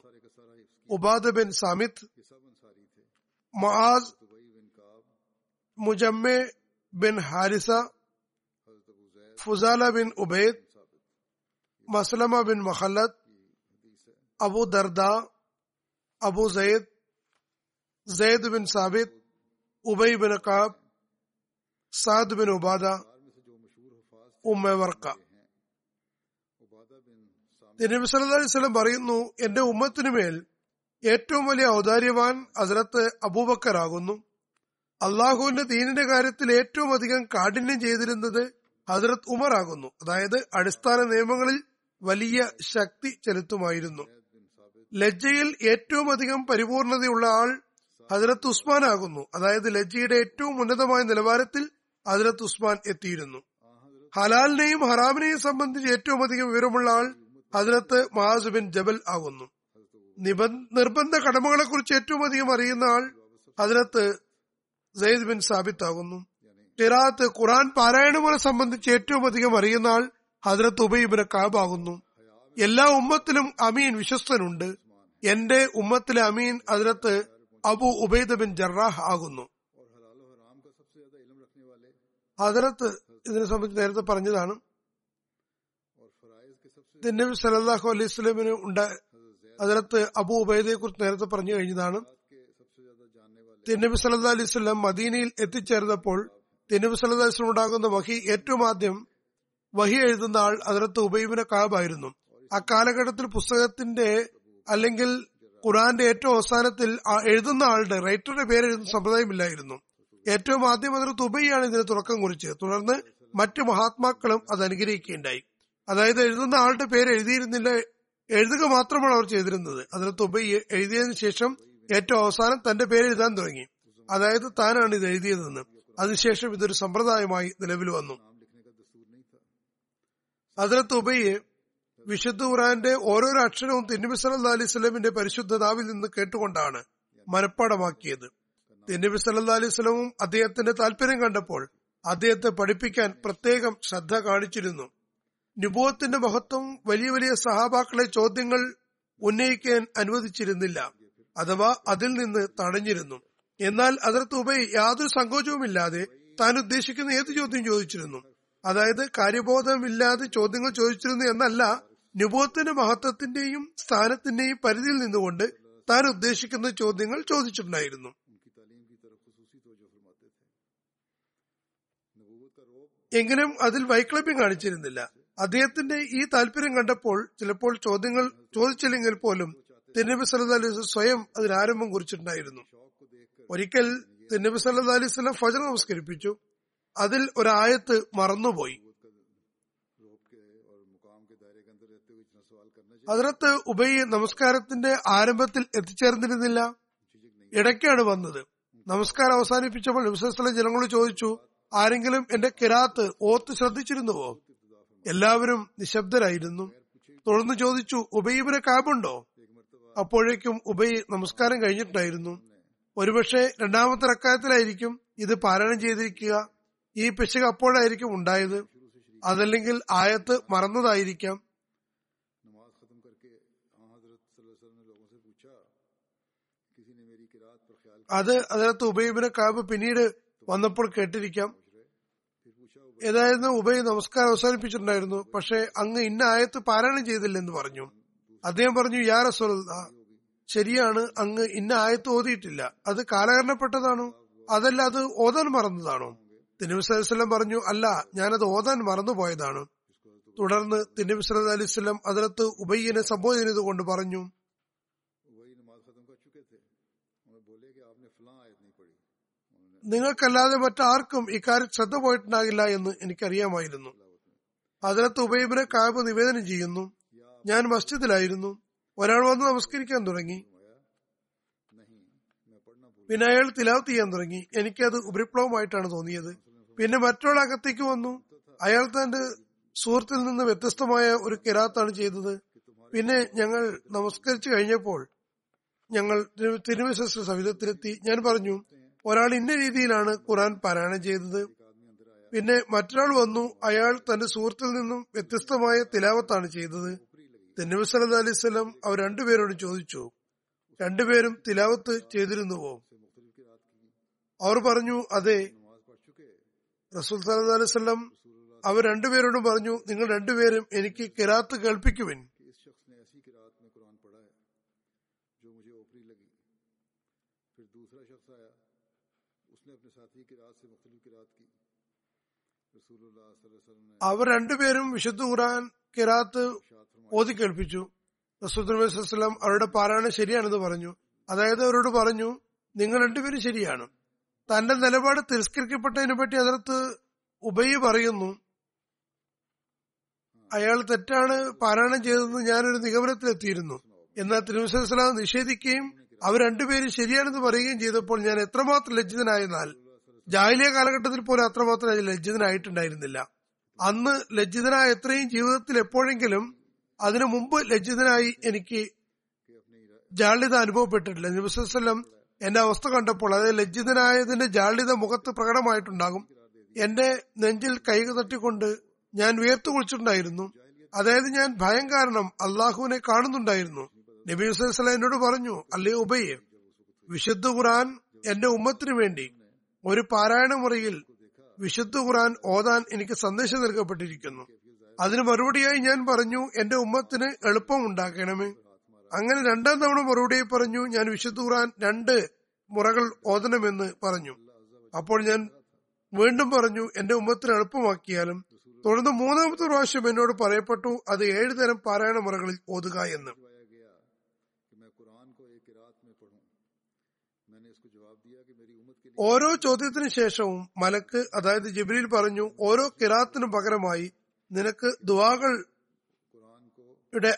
Ubadah bin Samit Mahaz Mujamma bin Haritha Fuzala bin Ubaid Maslama bin Mahallat Abu Darda Abu Sayyid Sayyid bin Sabit Ubai bin Kab Saad bin Ubadah Umm Waraqa. തിരുനബി അലൈഹി വസല്ലം പറയുന്നു എന്റെ ഉമ്മത്തിനുമേൽ ഏറ്റവും വലിയ ഔദാര്യവാൻ ഹസ്രത്ത് അബൂബക്കർ ആകുന്നു. അള്ളാഹുവിന്റെ ദീനിന്റെ കാര്യത്തിൽ ഏറ്റവും അധികം കാഠിന്യം ചെയ്തിരുന്നത് ഹസ്രത്ത് ഉമർ ആകുന്നു. അതായത് അടിസ്ഥാന നിയമങ്ങളിൽ വലിയ ശക്തി ചെലുത്തുമായിരുന്നു. ലജ്ജയിൽ ഏറ്റവും അധികം പരിപൂർണതയുള്ള ആൾ ഹസരത്ത് ഉസ്മാൻ ആകുന്നു. അതായത് ലജ്ജയുടെ ഏറ്റവും ഉന്നതമായ നിലവാരത്തിൽ ഹസരത്ത് ഉസ്മാൻ എത്തിയിരുന്നു. ഹലാലിനെയും ഹറാമിനെയും സംബന്ധിച്ച് ഏറ്റവും അധികം വിവരമുള്ള ആൾ ഹസരത്ത് മഹാസ് ബിൻ ജബൽ ആകുന്നു. നിർബന്ധ കടമകളെ കുറിച്ച് ഏറ്റവും അധികം അറിയുന്ന ആൾ ഹസരത്ത് സയ്യിദ് ബിൻ സാബിത്ത് ആകുന്നു. ഇറാത്ത് ഖുറാൻ പാരായണങ്ങളെ സംബന്ധിച്ച് ഏറ്റവും അധികം അറിയുന്ന ആൾ ഹസരത്ത് ഉബൈബിന് കാബ് ആകുന്നു. എല്ലാ ഉമ്മത്തിലും അമീൻ വിശ്വസ്തനുണ്ട്. എന്റെ ഉമ്മത്തിലെ അമീൻ അതിനകത്ത് അബു ഉബൈദ് ബിൻ ജറാഹ് ആകുന്നു. ഹസരത്ത് ഇതിനെ സംബന്ധിച്ച് നേരത്തെ പറഞ്ഞതാണ്. നബി സലല്ലാഹു അലൈഹി സ്വലമിന് ഉണ്ട് അതിനകത്ത് അബു ഉബൈദയെ കുറിച്ച് നേരത്തെ പറഞ്ഞു കഴിഞ്ഞതാണ്. തിന്നബി സല്ലാ അലൈഹി സ്വലം മദീനയിൽ എത്തിച്ചേർന്നപ്പോൾ തിന്നബി സല്ലാ അലൈഹി സ്വലം ഉണ്ടാകുന്ന വഹി ഏറ്റവും ആദ്യം വഹി എഴുതുന്ന ആൾ അതിനകത്ത് ഉബൈബിനെ കാബായിരുന്നു. ആ കാലഘട്ടത്തിൽ പുസ്തകത്തിന്റെ അല്ലെങ്കിൽ ഖുറാന്റെ ഏറ്റവും അവസാനത്തിൽ എഴുതുന്ന ആളുടെ റൈറ്ററുടെ പേര് എഴുതുന്ന സമ്പ്രദായമില്ലായിരുന്നു ഏറ്റവും ആദ്യം അതിനകത്ത് ഉബൈയാണ് ഇതിന് തുടക്കം കുറിച്ചത്. തുടർന്ന് മറ്റു മഹാത്മാക്കളും അത് അനുഗ്രഹിക്കുകയുണ്ടായി അതായത് എഴുതുന്ന ആളുടെ പേര് എഴുതിയിരുന്നില്ല. എഴുതുക മാത്രമാണ് അവർ ചെയ്തിരുന്നത്. അതിനകത്ത് ഉബൈ എഴുതിയതിനു ശേഷം ഏറ്റവും അവസാനം തന്റെ പേര് എഴുതാൻ തുടങ്ങി. അതായത് താനാണ് ഇത് എഴുതിയതെന്ന്. അതിനുശേഷം ഇതൊരു സമ്പ്രദായമായി നിലവിൽ വന്നു. അതിനകത്ത് ഉബൈയെ വിശുദ്ധ ഖുറാന്റെ ഓരോരോ അക്ഷരവും തിന്നബി സല്ലാ അലൈഹി സ്വലമിന്റെ പരിശുദ്ധ നാവിൽ നിന്ന് കേട്ടുകൊണ്ടാണ് മനഃപ്പാടമാക്കിയത് തിന്നബി സല്ലാ അലൈഹി സ്വലവും അദ്ദേഹത്തിന്റെ താല്പര്യം കണ്ടപ്പോൾ അദ്ദേഹത്തെ പഠിപ്പിക്കാൻ പ്രത്യേകം ശ്രദ്ധ കാണിച്ചിരുന്നു. നുബോധത്തിന്റെ മഹത്വം വലിയ വലിയ സഹാബാക്കളെ ചോദ്യങ്ങൾ ഉന്നയിക്കാൻ അനുവദിച്ചിരുന്നില്ല. അഥവാ അതിൽ നിന്ന് തടഞ്ഞിരുന്നു. എന്നാൽ അതിർത്ത് ഉപൈ യാതൊരു സങ്കോചവുമില്ലാതെ താൻ ഉദ്ദേശിക്കുന്ന ഏത് ചോദ്യം ചോദിച്ചിരുന്നു? അതായത് കാര്യബോധമില്ലാതെ ചോദ്യങ്ങൾ ചോദിച്ചിരുന്നു എന്നല്ല നുബോത്തിന്റെ മഹത്വത്തിന്റെയും സ്ഥാനത്തിന്റെയും പരിധിയിൽ നിന്നുകൊണ്ട് താൻ ഉദ്ദേശിക്കുന്ന ചോദ്യങ്ങൾ ചോദിച്ചിട്ടുണ്ടായിരുന്നു. എങ്കിലും അതിൽ വൈക്ലഭ്യം കാണിച്ചിരുന്നില്ല. അദ്ദേഹത്തിന്റെ ഈ താല്പര്യം കണ്ടപ്പോൾ ചിലപ്പോൾ ചോദ്യങ്ങൾ ചോദിച്ചില്ലെങ്കിൽ പോലും തിരുനബി സല്ലു അലൈഹി സ്വയം അതിന് ആരംഭം കുറിച്ചിട്ടുണ്ടായിരുന്നു. ഒരിക്കൽ തിരുനബി സല്ലു അലൈഹി സ്വലം ഫജർ നമസ്കരിപ്പിച്ചു. അതിൽ ഒരായത്ത് മറന്നുപോയി. അതിനകത്ത് ഉബൈ നമസ്കാരത്തിന്റെ ആരംഭത്തിൽ എത്തിച്ചേർന്നിരുന്നില്ല. ഇടയ്ക്കാണ് വന്നത്. നമസ്കാരം അവസാനിപ്പിച്ചപ്പോൾ നബിസ്വലം ജനങ്ങളോട് ചോദിച്ചു ആരെങ്കിലും എന്റെ കിരാത്ത് ഓത്ത് ശ്രദ്ധിച്ചിരുന്നുവോ? എല്ലാവരും നിശബ്ദരായിരുന്നു. തുടർന്ന് ചോദിച്ചു ഉബൈബിനെ കാബുണ്ടോ അപ്പോഴേക്കും ഉബൈ നമസ്കാരം കഴിഞ്ഞിട്ടുണ്ടായിരുന്നു. ഒരുപക്ഷെ രണ്ടാമത്തെ റക്കായത്തിലായിരിക്കും ഇത് പാരായണം ചെയ്തിരിക്കുക. ഈ പിശക് അപ്പോഴായിരിക്കും ഉണ്ടായത്. അതല്ലെങ്കിൽ ആയത്ത് മറന്നതായിരിക്കാം. അത് അതിനകത്ത് ഉബൈബിനെ കാബ് പിന്നീട് വന്നപ്പോൾ കേട്ടിരിക്കാം. ഏതായിരുന്നു? ഉബൈ നമസ്കാരം അവസാനിപ്പിച്ചിട്ടുണ്ടായിരുന്നു. പക്ഷേ അങ്ങ് ഇന്ന ആയത്ത് പാരായണം ചെയ്തില്ലെന്ന് പറഞ്ഞു. അദ്ദേഹം പറഞ്ഞു യാ റസൂല ശരിയാണ് അങ്ങ് ഇന്ന ആയത്ത് ഓതിയിട്ടില്ല. അത് കാലഹരണപ്പെട്ടതാണോ? അതല്ല അത് ഓതാൻ മറന്നതാണോ? തിരുവി സലഹ്ലം പറഞ്ഞു അല്ല ഞാനത് ഓതാൻ മറന്നുപോയതാണ്. തുടർന്ന് തിരുവി സല്ലല്ലാഹു അലൈഹി വസല്ലം അതിലത്ത് ഉബയ്യനെ സംബോധന ചെയ്തുകൊണ്ട് പറഞ്ഞു നിങ്ങൾക്കല്ലാതെ മറ്റാർക്കും ഇക്കാര്യം ശ്രദ്ധ പോയിട്ടുണ്ടാകില്ല എന്ന് എനിക്കറിയാമായിരുന്നു. അതിലത്ത് ഉബൈബിനെ കാബ് നിവേദനം ചെയ്യുന്നു. ഞാൻ മസ്ജിദിലായിരുന്നു. ഒരാൾ വന്ന് നമസ്കരിക്കാൻ തുടങ്ങി. പിന്നെ അയാൾ തിലാവത്ത് ചെയ്യാൻ തുടങ്ങി. എനിക്കത് ഉപരിപ്ലവമായിട്ടാണ് തോന്നിയത്. പിന്നെ മറ്റൊരാൾ അകത്തേക്ക് വന്നു. അയാൾ തന്റെ സുഹൃത്തിൽ നിന്ന് വ്യത്യസ്തമായ ഒരു കിരാത്താണ് ചെയ്തത്. പിന്നെ ഞങ്ങൾ നമസ്കരിച്ചു കഴിഞ്ഞപ്പോൾ ഞങ്ങൾ തിരുവിശസ്ത്ര സവിധത്തിലെത്തി. ഞാൻ പറഞ്ഞു ഒരാൾ ഇന്ന രീതിയിലാണ് ഖുറാൻ പാരായണം ചെയ്തത്. പിന്നെ മറ്റൊരാൾ വന്നു അയാൾ തന്റെ സുഹൃത്തിൽ നിന്നും വ്യത്യസ്തമായ തിലാവത്താണ് ചെയ്തത്. തെന്നബി അലൈഹി സ്വലം അവർ രണ്ടുപേരോട് ചോദിച്ചു രണ്ടുപേരും തിലാവത്ത് ചെയ്തിരുന്നുവോ? അവർ പറഞ്ഞു അതെ. റസൂൽ സല്ലു അലൈവല്ലം അവർ രണ്ടുപേരോടും പറഞ്ഞു നിങ്ങൾ രണ്ടുപേരും എനിക്ക് കിരാത്ത് കേൾപ്പിക്കുവിൻ. അവർ രണ്ടുപേരും വിശുദ്ധ ഖുർആൻ കിറാത്ത് ഓതി കേൾപ്പിച്ചു. റസൂൽ വസ്ലം അവരുടെ പാരായണം ശരിയാണെന്ന് പറഞ്ഞു. അതായത് അവരോട് പറഞ്ഞു നിങ്ങൾ രണ്ടുപേരും ശരിയാണ്. തന്റെ നിലപാട് തിരസ്കരിക്കപ്പെട്ടതിനെ പറ്റി അതിനകത്ത് ഉബൈ പറയുന്നു. അയാൾ തെറ്റാണ് പാരായണം ചെയ്തതെന്ന് ഞാനൊരു നിഗമനത്തിലെത്തിയിരുന്നു. എന്നാൽ തിരുവസ്ലാം നിഷേധിക്കുകയും അവർ രണ്ടുപേരും ശരിയാണെന്ന് പറയുകയും ചെയ്തപ്പോൾ ഞാൻ എത്രമാത്രം ലജ്ജിതനായെന്നാൽ ജാഹിലിയ കാലഘട്ടത്തിൽ പോലും അത്രമാത്രം ലജ്ജിതനായിട്ടുണ്ടായിരുന്നില്ല. അന്ന് ലജ്ജിതനായ എത്രയും ജീവിതത്തിൽ എപ്പോഴെങ്കിലും അതിനു മുമ്പ് ലജ്ജിതനായി എനിക്ക് ജാള്യത അനുഭവപ്പെട്ടിട്ടില്ല. നബിസ്വല്ലം എന്റെ അവസ്ഥ കണ്ടപ്പോൾ അതായത് ലജ്ജിതനായതിന്റെ ജാള്യത മുഖത്ത് പ്രകടമായിട്ടുണ്ടാകും. എന്റെ നെഞ്ചിൽ കൈ തട്ടിക്കൊണ്ട് ഞാൻ വിയർത്തു കുളിച്ചിട്ടുണ്ടായിരുന്നു അതായത് ഞാൻ ഭയം കാരണം അള്ളാഹുവിനെ കാണുന്നുണ്ടായിരുന്നു. നബി വസ്ലം എന്നോട് പറഞ്ഞു അല്ലേ ഉബയ്യെ വിശുദ്ധ ഖുറാൻ എന്റെ ഉമ്മത്തിനു വേണ്ടി ഒരു പാരായണ മുറിയിൽ വിശുദ്ധ ഖുറാൻ ഓതാൻ എനിക്ക് സന്ദേശം നൽകപ്പെട്ടിരിക്കുന്നു. അതിന് മറുപടിയായി ഞാൻ പറഞ്ഞു എന്റെ ഉമ്മത്തിന് എളുപ്പം ഉണ്ടാക്കണമേ. അങ്ങനെ രണ്ടാം തവണ മറുപടിയായി പറഞ്ഞു ഞാൻ വിശുദ്ധ ഖുറാൻ രണ്ട് മുറകൾ ഓതണമെന്ന് പറഞ്ഞു. അപ്പോൾ ഞാൻ വീണ്ടും പറഞ്ഞു എന്റെ ഉമ്മത്തിന് എളുപ്പമാക്കിയാലും തുടർന്ന് മൂന്നാമത്തെ പ്രാവശ്യം എന്നോട് പറയപ്പെട്ടു അത് ഏഴ് തരം പാരായണ മുറകളിൽ ഓതുക എന്ന്. ഓരോ ചോദ്യത്തിനു ശേഷവും മലക്ക് അതായത് ജിബ്രീൽ പറഞ്ഞു ഓരോ കിറാത്തിനു പകരമായി നിനക്ക് ദുവാകൾ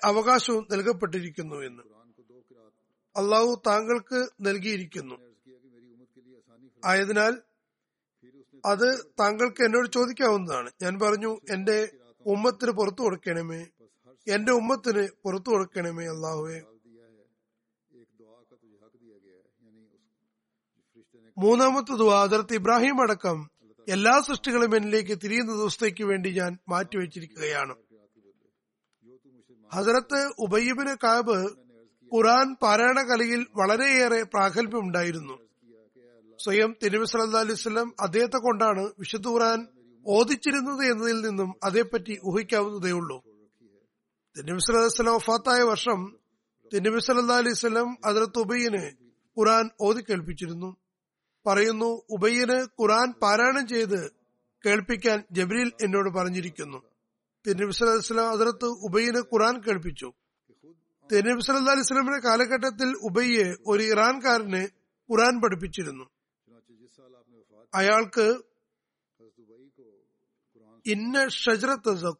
അവകാശവും നൽകപ്പെട്ടിരിക്കുന്നു എന്ന്. അള്ളാഹു താങ്കൾക്ക് നൽകിയിരിക്കുന്നു. ആയതിനാൽ അത് താങ്കൾക്ക് എന്നോട് ചോദിക്കാവുന്നതാണ്. ഞാൻ പറഞ്ഞു എന്റെ ഉമ്മത്തിന് പുറത്തു കൊടുക്കണമേ. എന്റെ ഉമ്മത്തിന് പുറത്തു കൊടുക്കണമേ അള്ളാഹുവേ. മൂന്നാമത്തെ ദുവാ അതിർത്ത് ഇബ്രാഹിം അടക്കം എല്ലാ സൃഷ്ടികളും എന്നിലേക്ക് തിരിയുന്ന ദിവസത്തേക്ക് വേണ്ടി ഞാൻ മാറ്റിവെച്ചിരിക്കുകയാണ്. ഹസരത്ത് ഉബയ്യബിന് കാബ് ഖുറാൻ പാരായണ കലയിൽ വളരെയേറെ പ്രാഗൽഭ്യമുണ്ടായിരുന്നു. സ്വയം തിരുവി സല്ലാ അലൈവല്ലം അദ്ദേഹത്തെ കൊണ്ടാണ് വിശുദ്ധ ഖുറാൻ ഓദിച്ചിരുന്നത് എന്നതിൽ നിന്നും അതേപ്പറ്റി ഊഹിക്കാവുന്നതേയുള്ളൂ ഉള്ളൂ. തിരുനബി സല്ലാസ്ലം വഫാത്തായ വർഷം തിരുനബി സല്ലാ സ്വലം അതിർത്ത് ഉബയ്യന് ഖുറാൻ ഓതിക്കേൽപ്പിച്ചിരുന്നു. പറയുന്നു ഉബയ്യന് ഖുറാൻ പാരായണം ചെയ്ത് കേൾപ്പിക്കാൻ ജബ്രീൽ എന്നോട് പറഞ്ഞിരിക്കുന്നു. തിരുനബി സല്ലു അതിർത്ത് ഉബയ്യന് ഖുറാൻ കേൾപ്പിച്ചു. തിരുനബി സല്ലാ അലൈഹി സ്വലമിന്റെ കാലഘട്ടത്തിൽ ഉബയ്യെ ഒരു ഇറാൻകാരന് ഖുറാൻ പഠിപ്പിച്ചിരുന്നു. അയാൾക്ക് ഇന്ന ഷജറത്ത്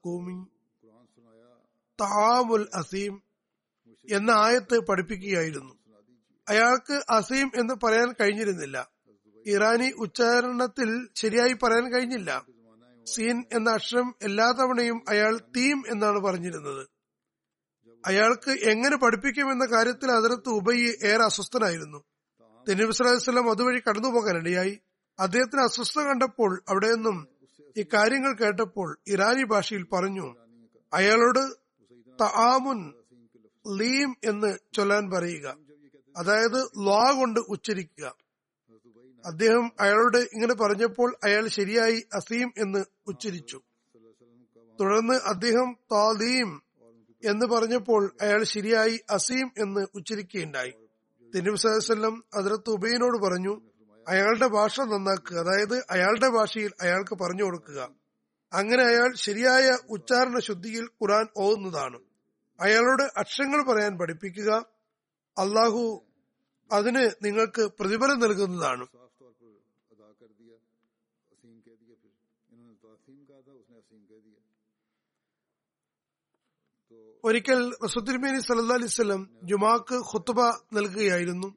താമുൽ അസീം എന്ന ആയത്ത് പഠിപ്പിക്കുകയായിരുന്നു. അയാൾക്ക് അസീം എന്ന് പറയാൻ കഴിഞ്ഞിരുന്നില്ല. ഇറാനി ഉച്ചാരണത്തിൽ ശരിയായി പറയാൻ കഴിഞ്ഞില്ല. സീൻ എന്ന അക്ഷരം എല്ലാ തവണയും അയാൾ തീം എന്നാണ് പറഞ്ഞിരുന്നത്. അയാൾക്ക് എങ്ങനെ പഠിപ്പിക്കുമെന്ന കാര്യത്തിൽ അതിർത്ത് ഉബൈ ഏറെ അസ്വസ്ഥനായിരുന്നു. തെന്നിബ് അതുവഴി അതുവഴി കടന്നുപോകാനിടയായി. അദ്ദേഹത്തിന് അസ്വസ്ഥത കണ്ടപ്പോൾ അവിടെ നിന്നും ഇക്കാര്യങ്ങൾ കേട്ടപ്പോൾ ഇറാനി ഭാഷയിൽ പറഞ്ഞു അയാളോട് തആമുൻ ലീം എന്ന് ചൊല്ലാൻ പറയുക. അതായത് ലോ കൊണ്ട് ഉച്ചരിക്കുക. അദ്ദേഹം അയാളോട് ഇങ്ങനെ പറഞ്ഞപ്പോൾ അയാൾ ശരിയായി അസീം എന്ന് ഉച്ചരിച്ചു. തുടർന്ന് അദ്ദേഹം താദീം എന്ന് പറഞ്ഞപ്പോൾ അയാൾ ശരിയായി അസീം എന്ന് ഉച്ചരിക്കുകയുണ്ടായി. തിരുവസല്ലം അതിർത്ത് ഉബൈനോട് പറഞ്ഞു അയാളുടെ ഭാഷ നന്നാക്കുക. അതായത് അയാളുടെ ഭാഷയിൽ അയാൾക്ക് പറഞ്ഞു കൊടുക്കുക. അങ്ങനെ അയാൾ ശരിയായ ഉച്ചാരണ ശുദ്ധിയിൽ ഖുറാൻ ഓതുന്നതാണ്. അയാളോട് അക്ഷരങ്ങൾ പറയാൻ പഠിപ്പിക്കുക അള്ളാഹു അതിന് നിങ്ങൾക്ക് പ്രതിഫലം നൽകുന്നതാണ്. ഒരിക്കൽ റസുദ്ദിൻമേനി സല്ല അലിസ്ലം ജുമാക്ക് ഖുത്തുബ നൽകുകയായിരുന്നു.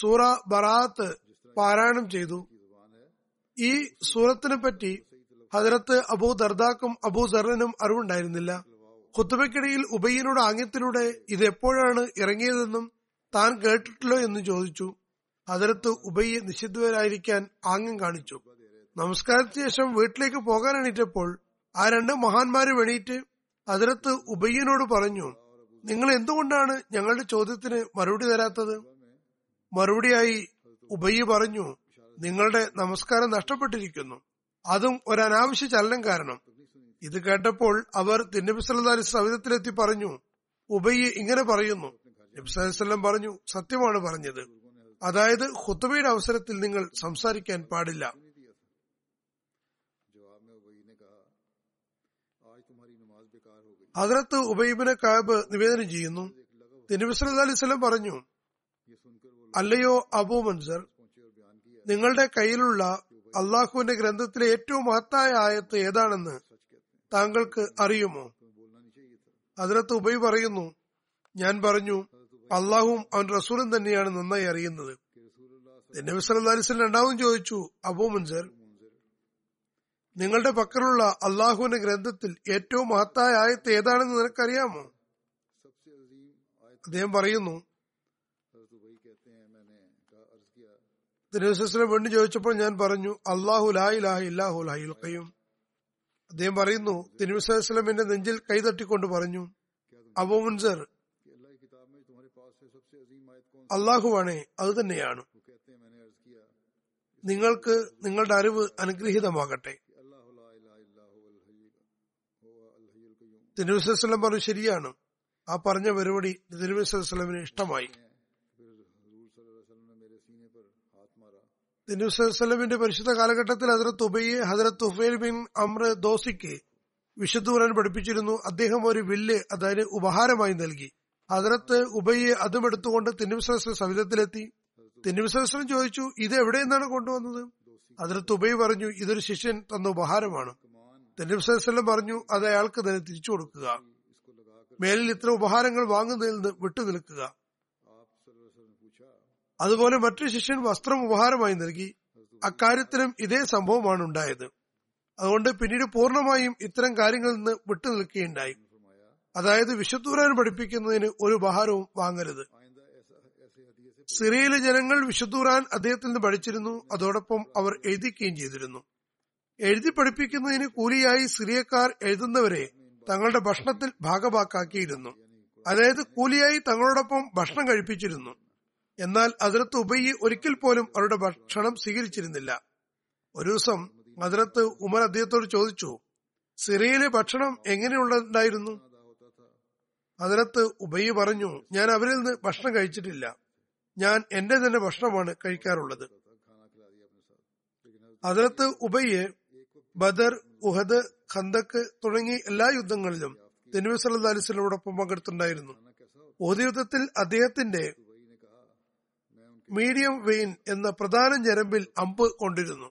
സൂറ ബറാത്ത് പാരായണം ചെയ്തു. ഈ സൂറത്തിനെ പറ്റി ഹജറത്ത് അബൂ ദർദാക്കും അബൂ സർണനും അറിവുണ്ടായിരുന്നില്ല. ഖുത്തുബയ്ക്കിടയിൽ ഉബയ്യനോട് ആംഗ്യത്തിലൂടെ ഇത് എപ്പോഴാണ് ഇറങ്ങിയതെന്നും താൻ കേട്ടിട്ടില്ലോ എന്ന് ചോദിച്ചു. ഹജറത്ത് ഉബയ്യ നിഷിദ്ധരായിരിക്കാൻ ആംഗ്യം കാണിച്ചു. നമസ്കാരത്തിന് ശേഷം വീട്ടിലേക്ക് പോകാൻ എണീറ്റപ്പോൾ ആ രണ്ട് മഹാന്മാരും എണീറ്റ് ഹജറത്ത് ഉബയ്യനോട് പറഞ്ഞു നിങ്ങൾ എന്തുകൊണ്ടാണ് ഞങ്ങളുടെ ചോദ്യത്തിന് മറുപടി തരാത്തത്? മറുപടിയായി ഉബയ്യ പറഞ്ഞു നിങ്ങളുടെ നമസ്കാരം നഷ്ടപ്പെട്ടിരിക്കുന്നു. അതും ഒരു അനാവശ്യ ചലനം കാരണം. ഇത് കേട്ടപ്പോൾ അവർ തിന്നബി സല്ലല്ലാഹു അലൈഹി സവിധത്തിലെത്തി പറഞ്ഞു ഉബയ്യ ഇങ്ങനെ പറയുന്നു. നബി സല്ലല്ലാഹു അലൈഹി വസല്ലം പറഞ്ഞു സത്യമാണ് പറഞ്ഞത്. അതായത് ഹുത്തബയുടെ അവസരത്തിൽ നിങ്ങൾ സംസാരിക്കാൻ പാടില്ല. ഹജറത്ത് ഉബൈബിനെ കാബ് നിവേദനം ചെയ്യുന്നു. തിരുവിസ്ലാം പറഞ്ഞു അല്ലയോ അബു മൻസർ നിങ്ങളുടെ കയ്യിലുള്ള അള്ളാഹുവിന്റെ ഗ്രന്ഥത്തിലെ ഏറ്റവും മഹത്തായ ആയത്ത് ഏതാണെന്ന് താങ്കൾക്ക് അറിയുമോ? അതിനകത്ത് ഉബൈ പറയുന്നു ഞാൻ പറഞ്ഞു അള്ളാഹും അവൻ റസൂലും തന്നെയാണ് നന്നായി അറിയുന്നത്. നബി സല്ലാസ്ലം രണ്ടാമതും ചോദിച്ചു അബു മൻസർ നിങ്ങളുടെ പക്കലുള്ള അള്ളാഹുവിന്റെ ഗ്രന്ഥത്തിൽ ഏറ്റവും മഹത്തായ ആയത്ത് ഏതാണെന്ന് നിനക്കറിയാമോ? അദ്ദേഹം പറയുന്നു തിരുവസനെ വേണ്ടി ചോദിച്ചപ്പോൾ ഞാൻ പറഞ്ഞു അള്ളാഹു ലായിലാഹ ഇല്ലാഹു ലാഹിൽ കയ്യും അദ്ദേഹം പറയുന്നു തിരുവസ്ലമിന്റെ നെഞ്ചിൽ കൈതട്ടിക്കൊണ്ട് പറഞ്ഞു അബോമുൻസർ അള്ളാഹുവാണേ അത് തന്നെയാണ്. നിങ്ങൾക്ക് നിങ്ങളുടെ അറിവ് അനുഗ്രഹീതമാകട്ടെ. തിരുവിസ്ലം പറഞ്ഞു ശരിയാണ്. ആ പറഞ്ഞ പരിപാടി തിരുവിസ്ലമിന് ഇഷ്ടമായി. തിരുവസ്ലമിന്റെ പരിശുദ്ധ കാലഘട്ടത്തിൽ ഹജറത്ത് ഉബൈയെ ഹജറത്ത് ഉഫേൽ ബിൻ അമ്ര ദോസിക്ക് വിശുദ്ധൂരൻ പഠിപ്പിച്ചിരുന്നു. അദ്ദേഹം ഒരു വില്ല് അതായത് ഉപഹാരമായി നൽകി. ഹജറത്ത് ഉബൈയെ അതും എടുത്തുകൊണ്ട് തിന്നുവിശ്വാസം സവിധത്തിലെത്തി തിന്നുവിശ്വാസം ചോദിച്ചു ഇത് എവിടെ നിന്നാണ് കൊണ്ടുവന്നത്? അതിർത്ത് ഉബൈ പറഞ്ഞു ഇതൊരു ശിഷ്യൻ തന്ന ഉപഹാരമാണ്. നബിസ്വലം പറഞ്ഞു അത് അയാൾക്ക് തന്നെ തിരിച്ചു കൊടുക്കുക. മേലിൽ ഇത്ര ഉപഹാരങ്ങൾ വാങ്ങുന്നതിൽ നിന്ന് വിട്ടുനിൽക്കുക അതുപോലെ മറ്റൊരു ശിഷ്യൻ വസ്ത്രം ഉപഹാരമായി നൽകി. അക്കാര്യത്തിലും ഇതേ സംഭവമാണ് ഉണ്ടായത്. അതുകൊണ്ട് പിന്നീട് പൂർണമായും ഇത്തരം കാര്യങ്ങളിൽ നിന്ന് വിട്ടുനിൽക്കുകയുണ്ടായി അതായത് വിശുദ്ധൂരാൻ പഠിപ്പിക്കുന്നതിന് ഒരു ഉപഹാരവും വാങ്ങരുത്. സിറിയയിലെ ജനങ്ങൾ വിശുദ്ധൂരാൻ അദ്ദേഹത്തിൽ നിന്ന് പഠിച്ചിരുന്നു. അതോടൊപ്പം അവർ എഴുതിക്കുകയും ചെയ്തിരുന്നു. എഴുതി പഠിപ്പിക്കുന്നതിന് കൂലിയായി സിറിയക്കാർ എഴുതുന്നവരെ തങ്ങളുടെ ഭക്ഷണത്തിൽ ഭാഗമാക്കാക്കിയിരുന്നു അതായത് കൂലിയായി തങ്ങളോടൊപ്പം ഭക്ഷണം കഴിപ്പിച്ചിരുന്നു. എന്നാൽ അതിർത്ത് ഉബയ്യ ഒരിക്കൽ പോലും അവരുടെ ഭക്ഷണം സ്വീകരിച്ചിരുന്നില്ല. ഒരു ദിവസം അതിരത്ത് ഉമർ അദ്ദേഹത്തോട് ചോദിച്ചു സിറിയയിലെ ഭക്ഷണം എങ്ങനെയുള്ളതായിരുന്നു അതിരത്ത് ഉബയ്യ പറഞ്ഞു ഞാൻ അവരിൽ നിന്ന് ഭക്ഷണം കഴിച്ചിട്ടില്ല. ഞാൻ എന്റെ തന്നെ ഭക്ഷണമാണ് കഴിക്കാറുള്ളത്. അതിനകത്ത് ഉബയ്യെ ബദർ ഉഹദ് ഖന്തക്ക് തുടങ്ങി എല്ലാ യുദ്ധങ്ങളിലും തെനുവ് സല്ലാ അലിസ്ലമോടൊപ്പം പങ്കെടുത്തിട്ടുണ്ടായിരുന്നു. ഒരു യുദ്ധത്തിൽ അദ്ദേഹത്തിന്റെ മീഡിയം വെയിൻ എന്ന പ്രധാന ഞരമ്പിൽ അമ്പ് കൊണ്ടിരുന്നു.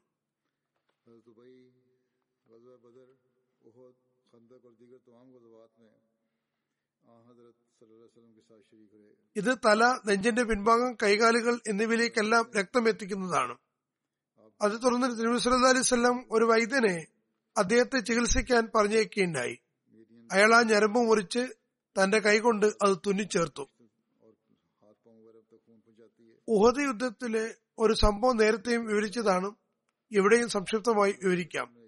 ഇത് തല നെഞ്ചിന്റെ പിൻഭാഗം കൈകാലുകൾ എന്നിവയിലേക്കെല്ലാം രക്തം എത്തിക്കുന്നതാണ് അത് തുടർന്ന് തിരുവനന്തപുരം സല്ലാ അലൈവല്ലം ഒരു വൈദ്യനെ അദ്ദേഹത്തെ ചികിത്സിക്കാൻ പറഞ്ഞേക്കുകയുണ്ടായി അയാൾ ആ ഞരമ്പ് മുറിച്ച് തന്റെ കൈകൊണ്ട് അത് തുന്നിച്ചേർത്തു. ഉഹദ യുദ്ധത്തിലെ ഒരു സംഭവം നേരത്തെയും വിവരിച്ചതാണ്. ഇവിടെയും സംക്ഷിപ്തമായി വിവരിക്കാം.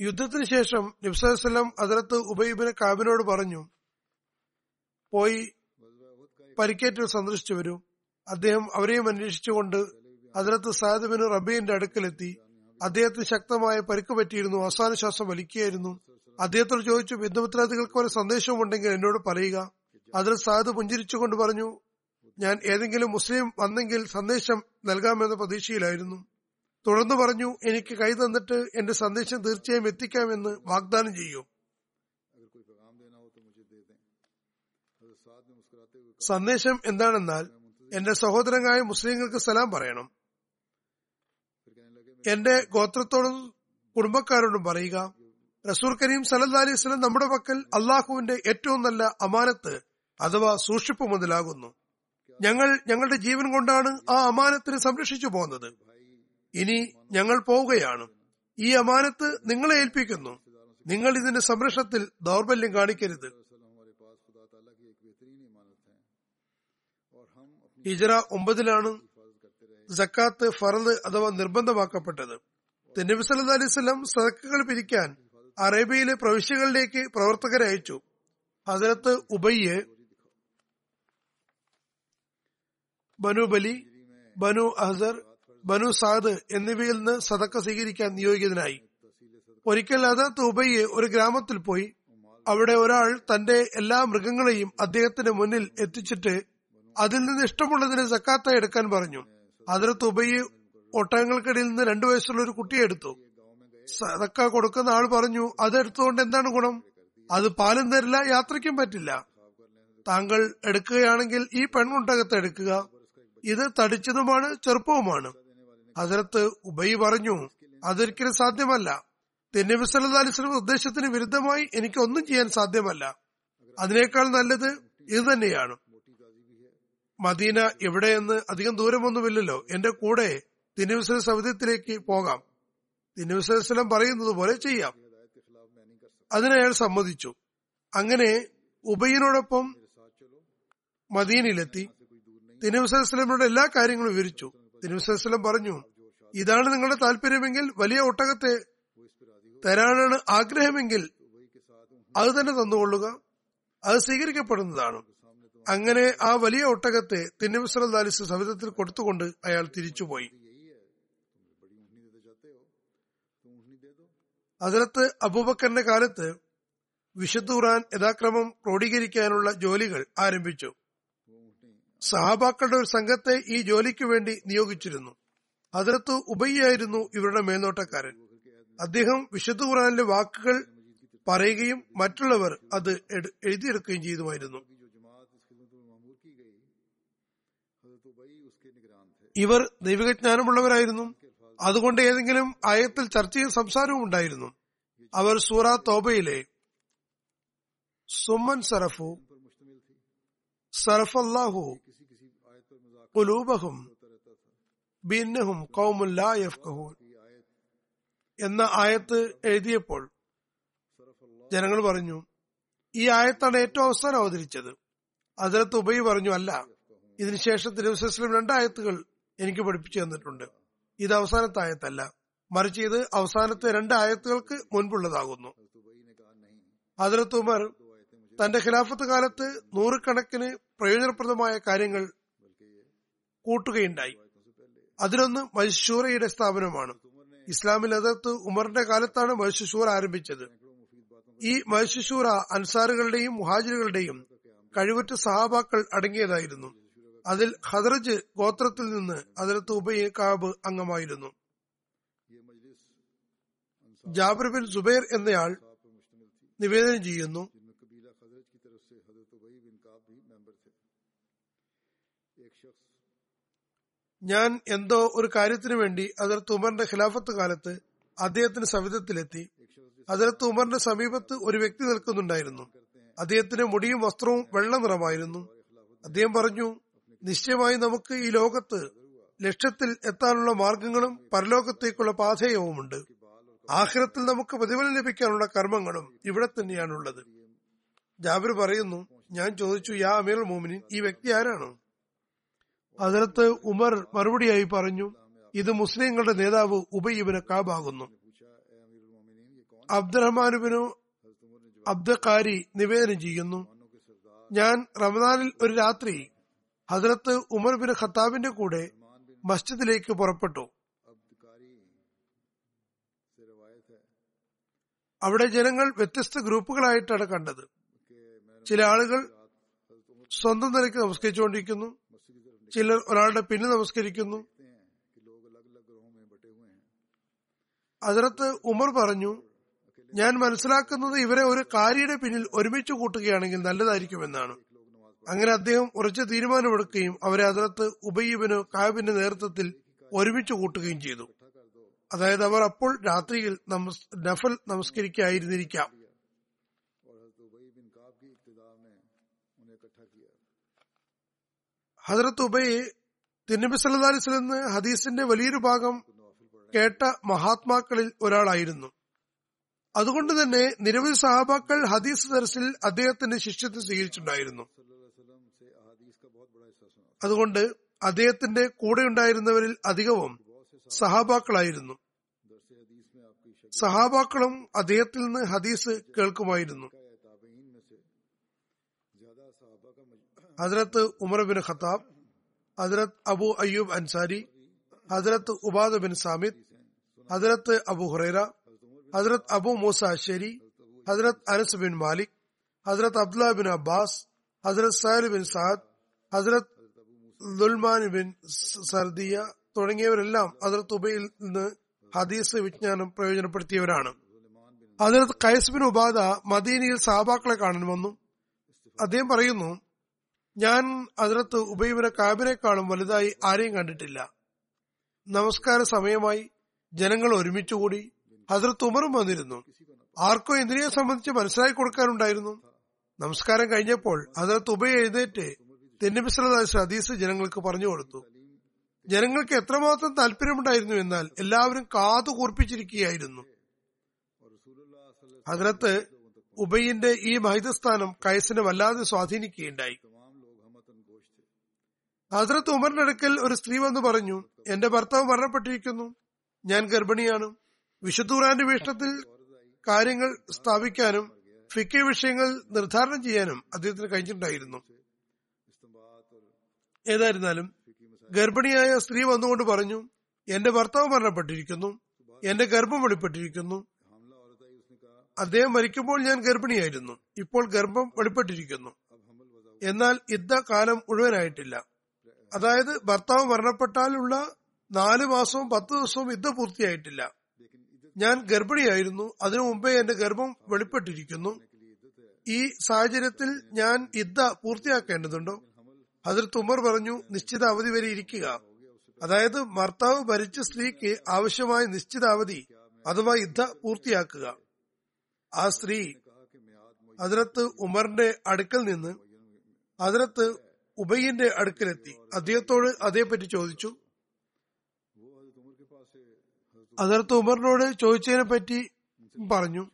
യുദ്ധത്തിന് ശേഷം നിബ്സലം അതിലത്ത് ഉബൈബിന് കാബിനോട് പറഞ്ഞു പോയി പരിക്കേറ്റ് സന്ദർശിച്ചു വരും. അദ്ദേഹം അവരെയും അന്വേഷിച്ചുകൊണ്ട് അതിലത്ത് സാദിബിന് റബീന്റെ അടുക്കലെത്തി. അദ്ദേഹത്തിന് ശക്തമായ പരുക്ക് പറ്റിയിരുന്നു അവസാന ശ്വാസം വലിക്കുകയായിരുന്നു. അദ്ദേഹത്തോട് ചോദിച്ചു ബന്ധുമിത്രാദികൾക്ക് ഒരു സന്ദേശമുണ്ടെങ്കിൽ എന്നോട് പറയുക. അതിൽ സാദ് പുഞ്ചിരിച്ചുകൊണ്ട് പറഞ്ഞു ഞാൻ ഏതെങ്കിലും മുസ്ലിം വന്നെങ്കിൽ സന്ദേശം നൽകാമെന്ന പ്രതീക്ഷയിലായിരുന്നു. തുടർന്ന് പറഞ്ഞു എനിക്ക് കൈ തന്നിട്ട് എന്റെ സന്ദേശം തീർച്ചയായും എത്തിക്കാമെന്ന് വാഗ്ദാനം ചെയ്യൂ. സന്ദേശം എന്താണെന്നാൽ എന്റെ സഹോദരങ്ങളായ മുസ്ലിങ്ങൾക്ക് സലാം പറയണം. എന്റെ ഗോത്രത്തോടും കുടുംബക്കാരോടും പറയുക റസൂർ കരീം സലഹ് അലൈഹി വസ്ലം നമ്മുടെ പക്കൽ അള്ളാഹുവിന്റെ ഏറ്റവും നല്ല അമാനത്ത് അഥവാ സൂക്ഷിപ്പ് മുതലാകുന്നു. ഞങ്ങൾ ഞങ്ങളുടെ ജീവൻ കൊണ്ടാണ് ആ അമാനത്തിന് സംരക്ഷിച്ചു പോകുന്നത്. ഇനി ഞങ്ങൾ പോവുകയാണ്. ഈ അമാനത്ത് നിങ്ങളെ ഏൽപ്പിക്കുന്നു. നിങ്ങൾ ഇതിന്റെ സംരക്ഷണത്തിൽ ദൗർബല്യം കാണിക്കരുത്. ഹിജറ ഒമ്പതിലാണ് ജക്കാത്ത് ഫറദ് അഥവാ നിർബന്ധമാക്കപ്പെട്ടത്. നബി സല്ല അലൈഹി സ്വലം സദക്കുകൾ പിരിക്കാൻ അറേബ്യയിലെ പ്രവിശ്യകളിലേക്ക് പ്രവർത്തകരെ അയച്ചു. ഹസരത്ത് ഉബയ്യെ ബനു ബലി ബനു അഹസർ ബനു സാദ് എന്നിവയിൽ നിന്ന് സദക്ക സ്വീകരിക്കാൻ നിയോഗിതനായി. ഒരിക്കൽ അദത്ത് ഉബയ്യെ ഒരു ഗ്രാമത്തിൽ പോയി അവിടെ ഒരാൾ തന്റെ എല്ലാ മൃഗങ്ങളെയും അദ്ദേഹത്തിന്റെ മുന്നിൽ എത്തിച്ചിട്ട് അതിൽ നിന്ന് ഇഷ്ടമുള്ളതിനെ സക്കാത്ത എടുക്കാൻ പറഞ്ഞു. അതിർത്ത് ഉബൈ ഒട്ടകങ്ങൾക്കിടയിൽ നിന്ന് രണ്ടു വയസ്സുള്ള ഒരു കുട്ടിയെ എടുത്തു. സദക്ക കൊടുക്കുന്ന ആൾ പറഞ്ഞു അത് എടുത്തുകൊണ്ട് എന്താണ് ഗുണം? അത് പാലും തരില്ല യാത്രയ്ക്കും പറ്റില്ല. താങ്കൾ എടുക്കുകയാണെങ്കിൽ ഈ പെൺകുട്ടകത്ത് എടുക്കുക. ഇത് തടിച്ചതുമാണ് ചെറുപ്പവുമാണ്. ഹസരത്ത് ഉബൈ പറഞ്ഞു അതൊരിക്കലും സാധ്യമല്ല. തിന്നബി വസല്ലം ഉദ്ദേശത്തിന് വിരുദ്ധമായി എനിക്ക് ഒന്നും ചെയ്യാൻ സാധ്യമല്ല. അതിനേക്കാൾ നല്ലത് ഇത് തന്നെയാണ്. മദീന എവിടെയെന്ന് അധികം ദൂരമൊന്നുമില്ലല്ലോ. എന്റെ കൂടെ തിന്നുസല സൗദിത്തിലേക്ക് പോകാം. തിന്നുസലം പറയുന്നത് പോലെ ചെയ്യാം. അതിനയാൾ സമ്മതിച്ചു. അങ്ങനെ ഉബയ്യനോടൊപ്പം മദീനയിലെത്തി. തിനുസലമിനോട് എല്ലാ കാര്യങ്ങളും വിവരിച്ചു. തിനുസലം പറഞ്ഞു ഇതാണ് നിങ്ങളുടെ താല്പര്യമെങ്കിൽ വലിയ ഒട്ടകത്തെ തരാനാണ് ആഗ്രഹമെങ്കിൽ അത് തന്നെ തന്നുകൊള്ളുക. അത് സ്വീകരിക്കപ്പെടുന്നതാണ്. അങ്ങനെ ആ വലിയ ഒട്ടകത്തെ തിന്നബിസ്വലിസ് സവിധത്തിൽ കൊടുത്തുകൊണ്ട് അയാൾ തിരിച്ചുപോയി. അതിലത്ത് അബൂബക്കറിന്റെ കാലത്ത് വിശുദ്ധ ഖുറാൻ യഥാക്രമം ക്രോഡീകരിക്കാനുള്ള ജോലികൾ ആരംഭിച്ചു. സഹാബാക്കളുടെ ഒരു സംഘത്തെ ഈ ജോലിക്ക് വേണ്ടി നിയോഗിച്ചിരുന്നു. അതിലത്ത് ഉബയ്യായിരുന്നു ഇവരുടെ മേൽനോട്ടക്കാരൻ. അദ്ദേഹം വിശുദ്ധ ഖുറാനിലെ വാക്കുകൾ പറയുകയും മറ്റുള്ളവർ അത് എഴുതിയെടുക്കുകയും ചെയ്തുമായിരുന്നു. ഇവർ ദൈവികജ്ഞാനമുള്ളവരായിരുന്നു അതുകൊണ്ട് ഏതെങ്കിലും ആയത്തിൽ ചർച്ചയും സംസാരവും ഉണ്ടായിരുന്നു. അവർ സൂറ തോബയിലെ സുമൻ സറഫു സറഫല്ലാഹു കുലൂബഹും ബിന്നഹും കൗമുല്ലാ യഫ്കഹൂൻ എന്ന ആയത്ത് എഴുതിയപ്പോൾ ജനങ്ങൾ പറഞ്ഞു ഈ ആയത്താണ് ഏറ്റവും അവസാനം അവതരിച്ചത്. അതിലത്ത് ഉബൈ പറഞ്ഞു അല്ല ഇതിനുശേഷം തിരുവസ്ലം രണ്ടായത്തുകൾ എനിക്ക് പഠിപ്പിച്ചു തന്നിട്ടുണ്ട്. ഇത് അവസാനത്തെ ആയത്തല്ല മറിച്ച് ഇത് അവസാനത്തെ രണ്ട് ആയത്തുകൾക്ക് മുൻപുള്ളതാകുന്നു. ഹജറത്ത് ഉമർ തന്റെ ഖിലാഫത്ത് കാലത്ത് നൂറുകണക്കിന് പ്രയോജനപ്രദമായ കാര്യങ്ങൾ കൂട്ടുകയുണ്ടായി. അതിലൊന്ന് മൈസൂറയുടെ സ്ഥാപനമാണ്. ഇസ്ലാമിൽ അതിർത്ത് ഉമറിന്റെ കാലത്താണ് മൈസൂർ ആരംഭിച്ചത്. ഈ മൈസൂറ അൻസാറുകളുടെയും മുഹാജിറുകളുടെയും കഴിവുറ്റ സഹാബാക്കൾ അടങ്ങിയതായിരുന്നു. അതിൽ ഹദ്രജ് ഗോത്രത്തിൽ നിന്ന് അതിലത്ത് ഉബൈ കാബ് അംഗമായിരുന്നു. ജാബിർ ബിൻ സുബൈർ എന്നയാൾ നിവേദനം ചെയ്യുന്നു. ഞാൻ എന്തോ ഒരു കാര്യത്തിനു വേണ്ടി അതിർത്ത് ഉമറിന്റെ ഖിലാഫത്ത് കാലത്ത് അദ്ദേഹത്തിന്റെ സവിധത്തിലെത്തി. അതിർത്ത് ഉമറിന്റെ സമീപത്ത് ഒരു വ്യക്തി നിൽക്കുന്നുണ്ടായിരുന്നു. അദ്ദേഹത്തിന്റെ മുടിയും വസ്ത്രവും വെള്ള നിറമായിരുന്നു. അദ്ദേഹം പറഞ്ഞു നിശ്ചയമായി നമുക്ക് ഈ ലോകത്ത് ലക്ഷ്യത്തിൽ എത്താനുള്ള മാർഗങ്ങളും പരലോകത്തേക്കുള്ള പാതയവുമുണ്ട്. ആഹ്രത്തിൽ നമുക്ക് പ്രതിഫലം ലഭിക്കാനുള്ള കർമ്മങ്ങളും ഇവിടെ തന്നെയാണുള്ളത്. ജാബിർ പറയുന്നു ഞാൻ ചോദിച്ചു യാ അമീർ മോമിനിൻ ഈ വ്യക്തി ആരാണ്? അതിലത്ത് ഉമർ മറുപടിയായി പറഞ്ഞു ഇത് മുസ്ലിങ്ങളുടെ നേതാവ് ഉബൈബിന് കാബാകുന്നു അബ്ദുറഹ്മാനുബിനു അബ്ദക്കാരി നിവേദനം ചെയ്യുന്നു ഞാൻ റമദാനിൽ ഒരു രാത്രി ഹസരത്ത് ഉമർ ബിൻ ഖത്താബിന്റെ കൂടെ മസ്ജിദിലേക്ക് പുറപ്പെട്ടു. അവിടെ ജനങ്ങൾ വ്യത്യസ്ത ഗ്രൂപ്പുകളായിട്ടാണ് കണ്ടത്. ചില ആളുകൾ സ്വന്തം നിലയ്ക്ക് നമസ്കരിച്ചുകൊണ്ടിരിക്കുന്നു. ചിലർ ഒരാളുടെ പിന്നെ നമസ്കരിക്കുന്നു. അതിനകത്ത് ഉമർ പറഞ്ഞു ഞാൻ മനസ്സിലാക്കുന്നത് ഇവരെ ഒരു കാര്യയുടെ പിന്നിൽ ഒരുമിച്ച് കൂട്ടുകയാണെങ്കിൽ നല്ലതായിരിക്കുമെന്നാണ്. അങ്ങനെ അദ്ദേഹം ഉറച്ച തീരുമാനമെടുക്കുകയും അവരെ അതിനകത്ത് ഉബയ്യബിന് കാബിന്റെ നേതൃത്വത്തിൽ ഒരുമിച്ച് കൂട്ടുകയും ചെയ്തു. അതായത് അവർ അപ്പോൾ രാത്രിയിൽ നഫൽ നമസ്കരിക്കായിരുന്നിരിക്കാം ഹജറത്ത് ഉബൈ തിന്നബി സല്ലാ അലിസ്ലെന്ന് ഹദീസിന്റെ വലിയൊരു ഭാഗം കേട്ട മഹാത്മാക്കളിൽ ഒരാളായിരുന്നു. അതുകൊണ്ട് തന്നെ നിരവധി സഹാബാക്കൾ ഹദീസ് ദർസിൽ അദ്ദേഹത്തിന്റെ ശിഷ്യത്വം സ്വീകരിച്ചിട്ടുണ്ടായിരുന്നു. അതുകൊണ്ട് അദ്ദേഹത്തിന്റെ കൂടെയുണ്ടായിരുന്നവരിൽ അധികവും സഹാബാക്കളായിരുന്നു. സഹാബാക്കളും അദ്ദേഹത്തിൽ നിന്ന് ഹദീസ് കേൾക്കുമായിരുന്നു. ഹസ്രത്ത് ഉമർ ബിൻ ഖത്താബ് ഹസ്രത്ത് അബു അയ്യൂബ് അൻസാരി ഹസ്രത്ത് ഉബാദ് ബിൻ സാമിദ് ഹസ്രത്ത് അബു ഹുറൈറ ഹസ്രത്ത് അബു മൂസ അശ്ശേരി ഹസ്രത്ത് അനസ് ബിൻ മാലിക് ഹസ്രത്ത് അബ്ദുല്ല ബിൻ അബ്ബാസ് ഹസ്രത്ത് സഹൽ ബിൻ സാദ് ഹസ്രത്ത് ദുൽമാൻ ബിൻ സ- സർദിയ തുടങ്ങിയവരെല്ലാം അതിർത്ത് ഉബയിൽ നിന്ന് ഹദീസ് വിജ്ഞാനം പ്രയോജനപ്പെടുത്തിയവരാണ്. അതിർത്ത് കൈസ് ബിൻ ഉബാദ മദീനയിൽ സാബാക്കളെ കാണാൻ വന്നു. അദ്ദേഹം പറയുന്നു ഞാൻ അതിർത്ത് ഉബൈബിനെ കാബിനേക്കാളും വലുതായി ആരെയും കണ്ടിട്ടില്ല. നമസ്കാര സമയമായി ജനങ്ങൾ ഒരുമിച്ചുകൂടി ഹസരത്ത് ഉമറും വന്നിരുന്നു. ആർക്കോ എന്തിനെ സംബന്ധിച്ച് മനസ്സിലാക്കി കൊടുക്കാനുണ്ടായിരുന്നു. നമസ്കാരം കഴിഞ്ഞപ്പോൾ ഹസരത്ത് ഉബൈ എഴുന്നേറ്റ് തെന്നിമിശ്രദാസ് ഹദീസ് ജനങ്ങൾക്ക് പറഞ്ഞു കൊടുത്തു. ജനങ്ങൾക്ക് എത്രമാത്രം താല്പര്യമുണ്ടായിരുന്നു എന്നാൽ എല്ലാവരും കാതു കൂർപ്പിച്ചിരിക്കുകയായിരുന്നു. അതിനകത്ത് ഉബൈന്റെ ഈ മഹിതസ്ഥാനം കയസിനെ വല്ലാതെ സ്വാധീനിക്കുകയുണ്ടായി. ഹസ്രത്ത് ഉമറിന്റെ അടുക്കൽ ഒരു സ്ത്രീ വന്നു പറഞ്ഞു എന്റെ ഭർത്താവ് മരണപ്പെട്ടിരിക്കുന്നു. ഞാൻ ഗർഭിണിയാണ്. വിശുദ്ധ ഖുറാന്റെ വീക്ഷണത്തിൽ കാര്യങ്ങൾ സ്ഥാപിക്കാനും ഫിക്കെ വിഷയങ്ങൾ നിർദ്ധാരണം ചെയ്യാനും അദ്ദേഹത്തിന് കഴിഞ്ഞിട്ടുണ്ടായിരുന്നു. ഏതായിരുന്നാലും ഗർഭിണിയായ സ്ത്രീ വന്നുകൊണ്ട് പറഞ്ഞു എന്റെ ഭർത്താവ് മരണപ്പെട്ടിരിക്കുന്നു എന്റെ ഗർഭം വെളിപ്പെട്ടിരിക്കുന്നു. അദ്ദേഹം മരിക്കുമ്പോൾ ഞാൻ ഗർഭിണിയായിരുന്നു ഇപ്പോൾ ഗർഭം വെളിപ്പെട്ടിരിക്കുന്നു. എന്നാൽ ഇദ്ദ കാലം മുഴുവനായിട്ടില്ല. അതായത് ഭർത്താവ് മരണപ്പെട്ടാലുള്ള നാല് മാസവും പത്ത് ദിവസവും ഇദ്ദ പൂർത്തിയായിട്ടില്ല. ഞാൻ ഗർഭിണിയായിരുന്നു അതിനു മുമ്പേ എന്റെ ഗർഭം വെളിപ്പെട്ടിരിക്കുന്നു. ഈ സാഹചര്യത്തിൽ ഞാൻ ഇദ്ദ പൂർത്തിയാക്കേണ്ടതുണ്ടോ? ഹജ്രത്ത് ഉമർ പറഞ്ഞു നിശ്ചിത അവധി വരെ ഇരിക്കുക. അതായത് ഭർത്താവ് ഭരിച്ച സ്ത്രീക്ക് ആവശ്യമായ നിശ്ചിത അവധി അഥവാ യുദ്ധ പൂർത്തിയാക്കുക. ആ സ്ത്രീ ഹജ്രത്ത് ഉമറിന്റെ അടുക്കൽ നിന്ന് ഹജ്രത്ത് ഉബയ്യന്റെ അടുക്കലെത്തി. അദ്ദേഹത്തോട് അതേപ്പറ്റി ചോദിച്ചു. അതിർത്ത് ഉമറിനോട് ചോദിച്ചതിനെ പറ്റി പറഞ്ഞു.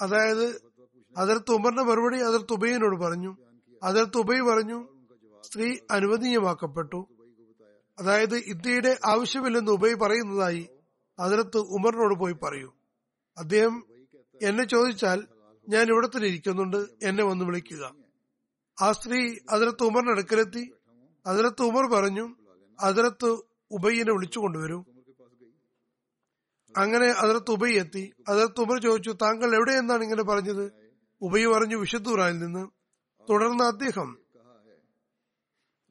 അതായത് അതിർത്ത് ഉമറിന്റെ മറുപടി അതിർത്ത് ഉബയ്യനോട് പറഞ്ഞു. അതിർത്ത് ഉബൈ പറഞ്ഞു സ്ത്രീ അനുവദനീയമാക്കപ്പെട്ടു. അതായത് ഇദ്ദയുടെ ആവശ്യമില്ലെന്ന് ഉബൈ പറയുന്നതായി അതിനകത്ത് ഉമറിനോട് പോയി പറയൂ. അദ്ദേഹം എന്നെ ചോദിച്ചാൽ ഞാൻ ഇവിടെ തന്നെ ഇരിക്കുന്നുണ്ട് എന്നെ വന്ന് വിളിക്കുക. ആ സ്ത്രീ അതിലത്ത് ഉമറിന്റെ അടുക്കലെത്തി. അതിലത്ത് ഉമർ പറഞ്ഞു അതിലത്ത് ഉബൈനെ വിളിച്ചു കൊണ്ടുവരൂ. അങ്ങനെ അതിലത്ത് ഉബൈ എത്തി. അതിലത്ത് ഉമർ ചോദിച്ചു താങ്കൾ എവിടെയെന്നാണ് ഇങ്ങനെ പറഞ്ഞത്? ഉബൈ പറഞ്ഞു വിശുദ്ധൂറായിൽ നിന്ന്. തുടർന്ന് അദ്ദേഹം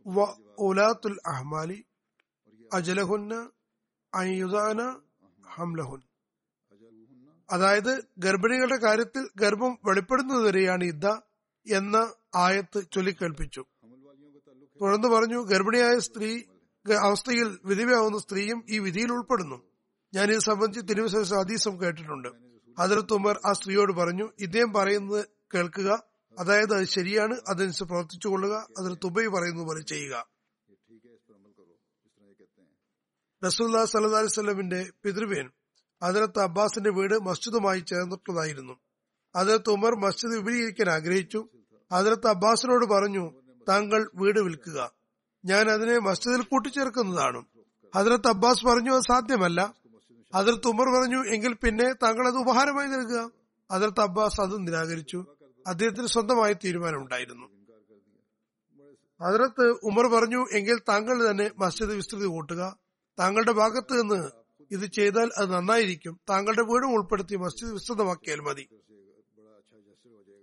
വ ഉലാത്തുൽ അഹ്മാലി അജലഹുന്ന അയുദാന ഹംലഹുൻ അതായത് ഗർഭിണികളുടെ കാര്യത്തിൽ ഗർഭം വെളിപ്പെടുന്നതുവരെയാണ് ഇദ്ദ എന്ന ആയത്ത് ചൊല്ലിക്കേൾപ്പിച്ചു തുടർന്ന് പറഞ്ഞു ഗർഭിണിയായ സ്ത്രീ അവസ്ഥയിൽ വിധവയാവുന്ന സ്ത്രീയും ഈ വിധിയിൽ ഉൾപ്പെടുന്നു. ഞാൻ ഇത് സംബന്ധിച്ച് തിരുവിശേഷ ഹദീസും കേട്ടിട്ടുണ്ട്. അതിർത്തുമർ ഉമർ ആ സ്ത്രീയോട് പറഞ്ഞു ഇദ്ദേഹം പറയുന്നത് കേൾക്കുക. അതായത് അത് ശരിയാണ് അതനുസരിച്ച് പ്രവർത്തിച്ചു കൊള്ളുക അതിന് തുബൈ പറയുന്നത് പോലെ ചെയ്യുക. റസൂല്ലാ സല്ലാ അലിസ്ലമിന്റെ പിതൃവേൻ അതിലത്ത് അബ്ബാസിന്റെ വീട് മസ്ജിദുമായി ചേർന്നിട്ടുള്ളതായിരുന്നു. അതിലത്ത് ഉമർ മസ്ജിദ് വിപുലീകരിക്കാൻ ആഗ്രഹിച്ചു. അതിലത്ത് അബ്ബാസിനോട് പറഞ്ഞു താങ്കൾ വീട് വിൽക്കുക. ഞാൻ അതിനെ മസ്ജിദിൽ കൂട്ടിച്ചേർക്കുന്നതാണ്. ഹജരത്ത് അബ്ബാസ് പറഞ്ഞു അത് സാധ്യമല്ല. ഹജരത്ത് ഉമർ പറഞ്ഞു എങ്കിൽ പിന്നെ താങ്കൾ അത് ഉപഹാരമായി നൽകുക. ഹജരത്ത് അബ്ബാസ് അത് നിരാകരിച്ചു. അദ്ദേഹത്തിന് സ്വന്തമായ തീരുമാനമുണ്ടായിരുന്നു. അതിനകത്ത് ഉമർ പറഞ്ഞു എങ്കിൽ താങ്കൾ തന്നെ മസ്ജിദ് വിസ്തൃതി കൂട്ടുക. താങ്കളുടെ ഭാഗത്ത് നിന്ന് ഇത് ചെയ്താൽ അത് നന്നായിരിക്കും. താങ്കളുടെ വീടും ഉൾപ്പെടുത്തി മസ്ജിദ് വിസ്തൃതമാക്കിയാൽ മതി.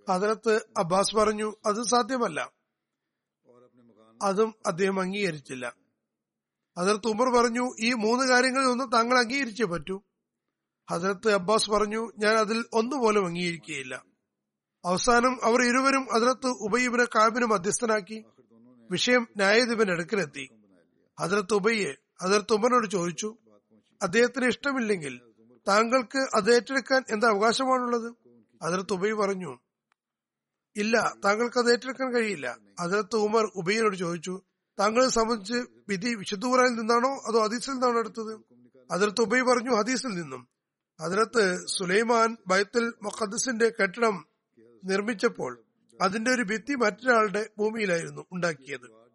അതിനകത്ത് അബ്ബാസ് പറഞ്ഞു അത് സാധ്യമല്ല. അതും അദ്ദേഹം അംഗീകരിച്ചില്ല. അതിനകത്ത് ഉമർ പറഞ്ഞു ഈ മൂന്ന് കാര്യങ്ങളിൽ ഒന്നും താങ്കൾ അംഗീകരിച്ചേ പറ്റൂ. ഹസരത്ത് അബ്ബാസ് പറഞ്ഞു ഞാൻ അതിൽ ഒന്നുപോലും അംഗീകരിക്കുകയില്ല. അവസാനം അവർ ഇരുവരും അതിലത്ത് ഉബയ്യബിനെ കാബിന് മധ്യസ്ഥനാക്കി വിഷയം ന്യായാധിപന്റെ അടുക്കലെത്തി. അതിലത്ത് ഉബയ്യെ അതിർത്ത് ഉമ്മനോട് ചോദിച്ചു അദ്ദേഹത്തിന് ഇഷ്ടമില്ലെങ്കിൽ താങ്കൾക്ക് അത് ഏറ്റെടുക്കാൻ എന്ത് അവകാശമാണുള്ളത്? അതിർത്ത് ഉബൈ പറഞ്ഞു ഇല്ല താങ്കൾക്ക് അത് ഏറ്റെടുക്കാൻ കഴിയില്ല. അതിർത്ത് ഉമർ ഉബൈനോട് ചോദിച്ചു താങ്കളെ സംബന്ധിച്ച് വിധി വിശുദ്ധൂറാനിൽ നിന്നാണോ അതോ ഹദീസിൽ നിന്നാണോ എടുത്തത്? അതിർത്ത് ഉബൈ പറഞ്ഞു ഹദീസിൽ നിന്നും. അതിനകത്ത് സുലൈമാൻ ബൈത്തുൽ മൊക്കദ്സിന്റെ കെട്ടിടം നിർമ്മിച്ചപ്പോൾ അതിന്റെ ഒരു ഭിത്തി മറ്റൊരാളുടെ ഭൂമിയിലായിരുന്നു ഉണ്ടാക്കിയത്.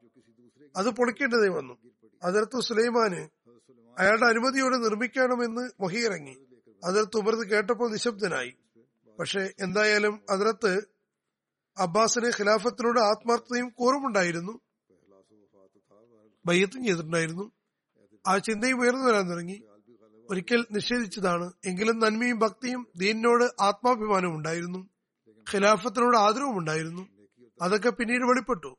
അത് പൊളിക്കേണ്ടതേ വന്നു. അതിർത്ത് സുലൈമാന് അയാളുടെ അനുമതിയോടെ നിർമ്മിക്കണമെന്ന് മൊഹിയിറങ്ങി അതിർത്ത് ഉമർ കേട്ടപ്പോൾ നിശബ്ദനായി. പക്ഷെ എന്തായാലും അതിർത്ത് അബ്ബാസിന് ഖിലാഫത്തിനോട് ആത്മാർത്ഥതയും കൂറുമുണ്ടായിരുന്നു ബയ്യത്തും ചെയ്തിട്ടുണ്ടായിരുന്നു. ആ ചിന്തയും ഉയർന്നു വരാൻ തുടങ്ങി. ഒരിക്കൽ നിഷേധിച്ചതാണ്. എങ്കിലും നന്മയും ഭക്തിയും ദീനിനോട് ആത്മാഭിമാനവും ഉണ്ടായിരുന്നു. ഖിലാഫത്തിനോട് ആദരവും ഉണ്ടായിരുന്നു. അതൊക്കെ പിന്നീട് വെളിപ്പെട്ടു.